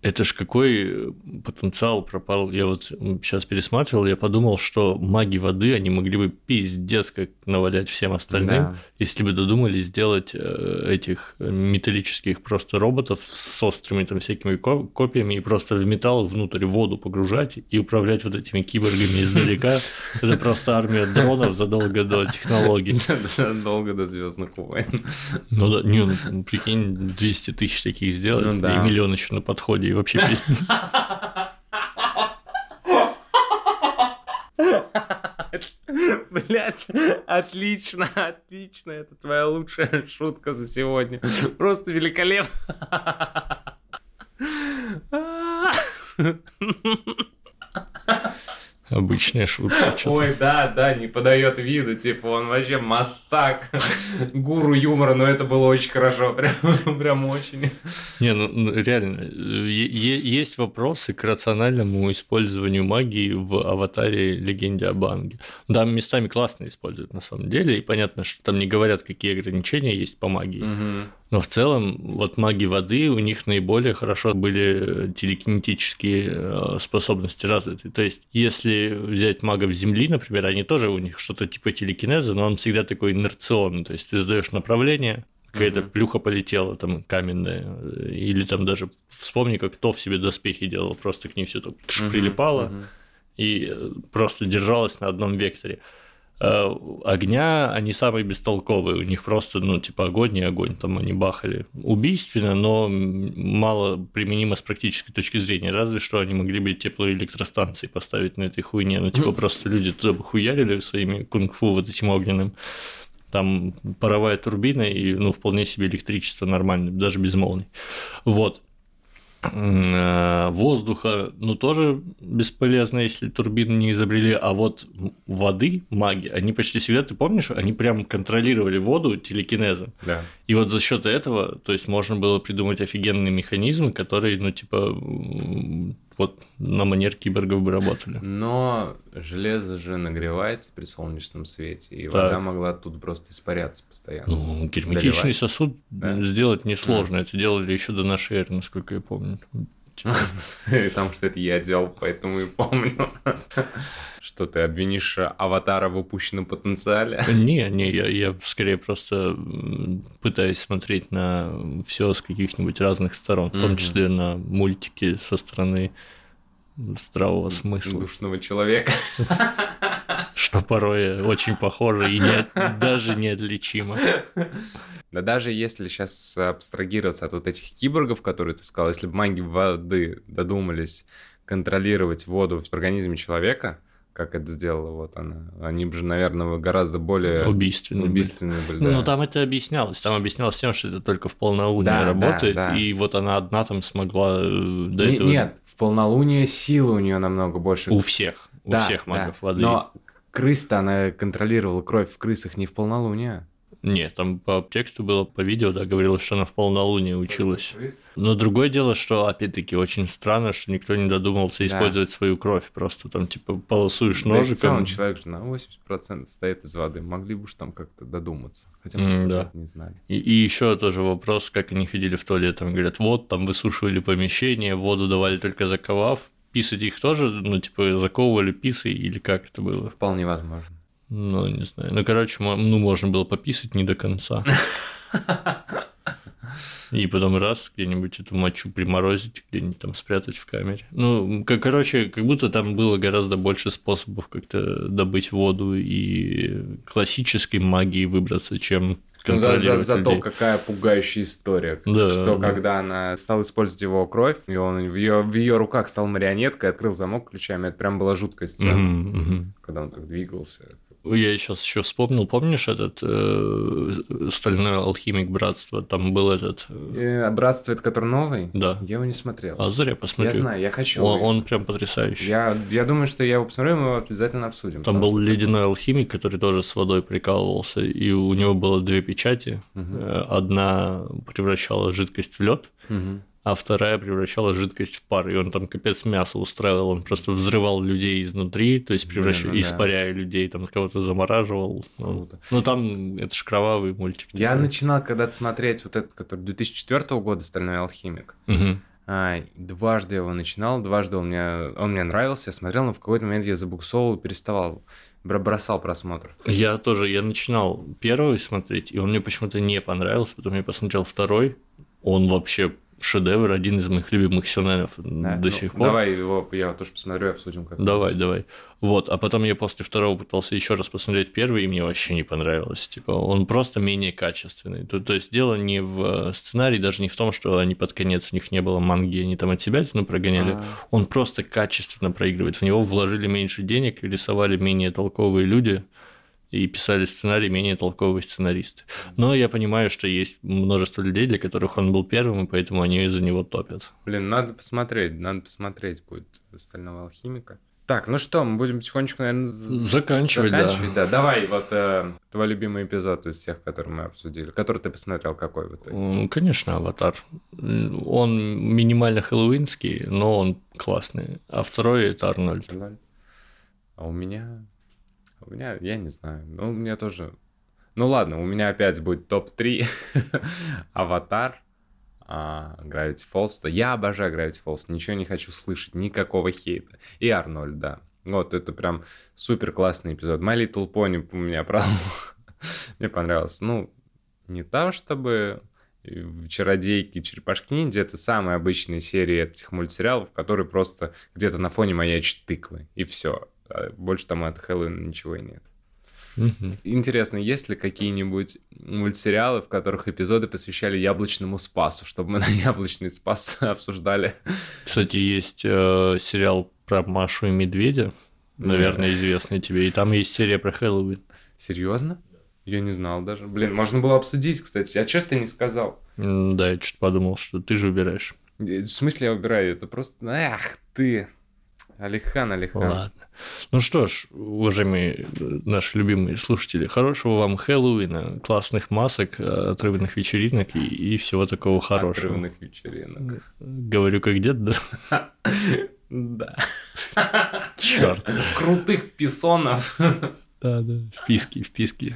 Это ж какой потенциал пропал. Я вот сейчас пересматривал, я подумал, что маги воды, они могли бы пиздец как навалять всем остальным, Да. если бы додумались сделать э, этих металлических просто роботов с острыми там всякими ко- копьями и просто в металл внутрь воду погружать и управлять вот этими киборгами издалека. Это просто армия дронов задолго до технологий. Долго до Звездных войн. Ну да, не, ну, прикинь, 200 тысяч таких сделать, Ну и миллион еще на подходе, вообще пиздец. Блять, отлично, отлично. Это твоя лучшая шутка за сегодня. Просто великолепно. Обычная шутка. Ой, да, да, не подает виду, типа он вообще мастак, гуру юмора, но это было очень хорошо, прям, прям очень. Не, ну ну, реально, есть вопросы к рациональному использованию магии в аватаре Легенде о Банге. Там местами классно используют на самом деле, и понятно, что там не говорят, какие ограничения есть по магии. Но в целом, вот маги воды, у них наиболее хорошо были телекинетические э, способности развиты. То есть, если взять магов Земли, например, они тоже, у них что-то типа телекинеза, но он всегда такой инерционный. То есть, ты задаешь направление, какая-то Мгм. плюха полетела там каменная, э, или там даже вспомни, как то в себе доспехи делал, просто к ней все так Мгм, прилипало мгм. и э, просто держалась на одном векторе. Э, Огня, они самые бестолковые, у них просто, ну, типа, огонь и огонь, там они бахали. Убийственно, но мало применимо с практической точки зрения, разве что они могли бы теплоэлектростанции поставить на этой хуйне, ну, типа, просто люди туда бы хуярили своими кунг-фу вот этим огненным, там паровая турбина и, ну, вполне себе электричество нормальное, даже без молний. Вот. Э, Воздуха, ну, тоже бесполезно, если турбины не изобрели, а вот воды, маги, они почти всегда, ты помнишь, они прям контролировали воду телекинезом. Да. И вот за счет этого, то есть можно было придумать офигенные механизмы, которые, ну, типа, вот на манер киборгов бы работали. Но железо же нагревается при солнечном свете, и Так. вода могла тут просто испаряться постоянно. Ну, герметичный Доливать? сосуд Да? сделать несложно. Это делали еще до нашей эры, насколько я помню. Потому что это я делал, поэтому и помню. Что ты обвинишь аватара в упущенном потенциале? Не, не, я, я скорее просто пытаюсь смотреть на все с каких-нибудь разных сторон, в том числе на мультики со стороны здравого смысла, Душного человека. что порой очень похоже и не- даже неотличимо. Да даже если сейчас абстрагироваться от вот этих киборгов, которые ты сказал, если бы маги воды додумались контролировать воду в организме человека, как это сделала вот она, они бы же, наверное, гораздо более Убийственные. были. убийственные были. Ну, да. но там это объяснялось. Там объяснялось тем, что это только в полнолуние Да, да, работает, да. и вот она одна там смогла э, до Не- этого... Нет, в полнолуние силы у нее намного больше. У всех, у Да, всех да. магов воды. Но крыс-то она контролировала кровь в крысах не в полнолуние. Нет, там по тексту было, по видео, да, говорилось, что она в полнолуние училась. Но другое дело, что, опять-таки, очень странно, что никто не додумался Да. использовать свою кровь. Просто там, типа, полосуешь Да ножиком. человек же на 80% состоит из воды. Могли бы уж там как-то додуматься. Хотя, может, да. ребята не знали. И, и еще тоже вопрос, как они ходили в туалет. Там говорят, вот, там высушивали помещение, воду давали только заковав. Писать их тоже, ну, типа, заковывали писой или как это было? Вполне возможно. Ну, не знаю. Ну, короче, ну, можно было пописать не до конца. И потом раз где-нибудь эту мочу приморозить, где-нибудь там спрятать в камере. Ну, как, короче, как будто там было гораздо больше способов как-то добыть воду и классической магии выбраться, чем Ну, за, за- зато людей. какая пугающая история. Да, что да. когда она стала использовать его кровь, и он в ее, в ее руках стал марионеткой, открыл замок ключами. Это прям была жуткая сцена, мгм. когда он так двигался. Я сейчас еще вспомнил, помнишь этот э, стальной алхимик братства? Там был этот. э, Э, Братство, это который новый? Да. Я его не смотрел. А зря посмотри. я знаю, я хочу. Он, он прям потрясающий. Я, я думаю, что я его посмотрю, мы его обязательно обсудим. Там был ледяной алхимик, который тоже с водой прикалывался, и у него было две печати. Э, Одна превращала жидкость в лед, Мгм. А вторая превращала жидкость в пар. И он там капец мясо устраивал, он просто взрывал людей изнутри, то есть превращал, Блин, ну да. испаряя людей, там кого-то замораживал. Ну, Круто. ну, там это ж кровавый мультик. Я такой. начинал когда-то смотреть вот этот, который 2004 года «Стальной алхимик». Мгм. А, дважды я его начинал, дважды он мне, он мне нравился, я смотрел, но в какой-то момент я забуксовывал, переставал, бро- бросал просмотр. Я тоже, я начинал первый смотреть, и он мне почему-то не понравился, потом я посмотрел второй, он вообще шедевр, один из моих любимых сюжетов Да, до ну, сих пор. Давай его, я тоже посмотрю, обсудим как. Давай, давай. Вот, а потом я после второго пытался еще раз посмотреть первый, и мне вообще не понравилось. Типа, он просто менее качественный. То, то есть дело не в э, сценарии, даже не в том, что они под конец у них не было манги, они там от себя ну, прогоняли. А. Он просто качественно проигрывает. В него вложили меньше денег, рисовали менее толковые люди и писали сценарий менее толковые сценаристы. Но я понимаю, что есть множество людей, для которых он был первым, и поэтому они из-за него топят. Блин, надо посмотреть, надо посмотреть будет «Стального алхимика». Так, ну что, мы будем потихонечку, наверное, Заканчивать, да. заканчивать, да. Давай, вот э, твой любимый эпизод из всех, которые мы обсудили. Который ты посмотрел, какой в итоге? Конечно, аватар. Он минимально хэллоуинский, но он классный. А второй это Арнольд. Ноль. А у меня... У меня, я не знаю. Ну, у меня тоже... Ну ладно, у меня опять будет топ-3. Аватар, а, Gravity Falls. Я обожаю Gravity Falls, ничего не хочу слышать, никакого хейта. И Арнольд, да. Вот, это прям супер классный эпизод. My Little Pony у меня, правда, мне понравился. Ну, не то чтобы чародейки, черепашки ниндзя это самые обычные серии этих мультсериалов, которые просто где-то на фоне маячат тыквы, и все. Больше там от Хэллоуина ничего и нет. Интересно, есть ли какие-нибудь мультсериалы, в которых эпизоды посвящали яблочному спасу, чтобы мы на яблочный спас обсуждали? Кстати, есть э, сериал про Машу и Медведя, наверное, известный тебе, и там есть серия про Хэллоуин. Серьезно? Я не знал даже. Блин, можно было обсудить, кстати. А что ты не сказал? Да, я что-то подумал, что ты же убираешь. Э, В смысле я убираю? Это просто... Ах ты! Алихан, Алихан. Ладно. Ну что ж, уважаемые э, наши любимые слушатели, хорошего вам Хэллоуина, классных масок, э, отрывных вечеринок и, и всего такого хорошего. Отрывных вечеринок. Говорю как дед, да? Да. Черт. Крутых писонов. Да, да. Вписки, вписки.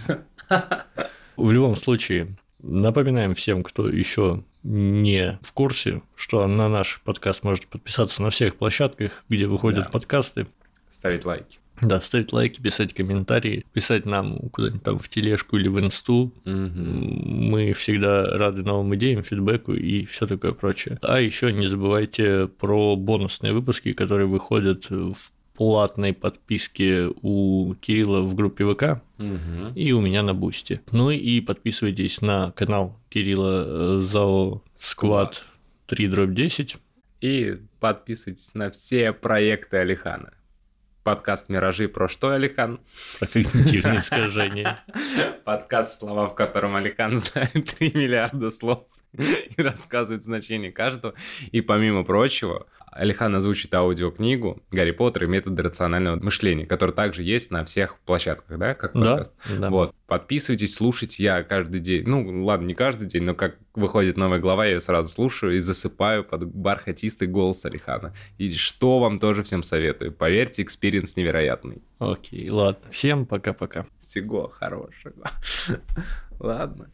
В любом случае, напоминаем всем, кто еще не в курсе, что на наш подкаст может подписаться на всех площадках, где выходят Да. подкасты. Ставить лайки. Да, ставить лайки, писать комментарии, писать нам куда-нибудь там в тележку или в инсту. Мы всегда рады новым идеям, фидбэку и все такое прочее. А еще не забывайте про бонусные выпуски, которые выходят в платной подписке у Кирилла в группе ВК Мгм. и у меня на Boosty. Ну и подписывайтесь на канал Кирилла э, ЗАО Squad 3 дробь 10. И подписывайтесь на все проекты Алихана. Подкаст «Миражи» про что, Алихан? Про когнитивные искажения. Подкаст, слова в котором Алихан знает 3 миллиарда слов и рассказывает значение каждого. И помимо прочего, Алихан озвучит аудиокнигу «Гарри Поттер и методы рационального мышления», которая также есть на всех площадках, да, как Да, подкаст? да. Вот, подписывайтесь, слушайте, я каждый день, ну, ладно, не каждый день, но как выходит новая глава, я ее сразу слушаю и засыпаю под бархатистый голос Алихана. И что вам тоже всем советую. Поверьте, experience невероятный. Окей, ладно. Всем пока-пока. Всего хорошего. Ладно.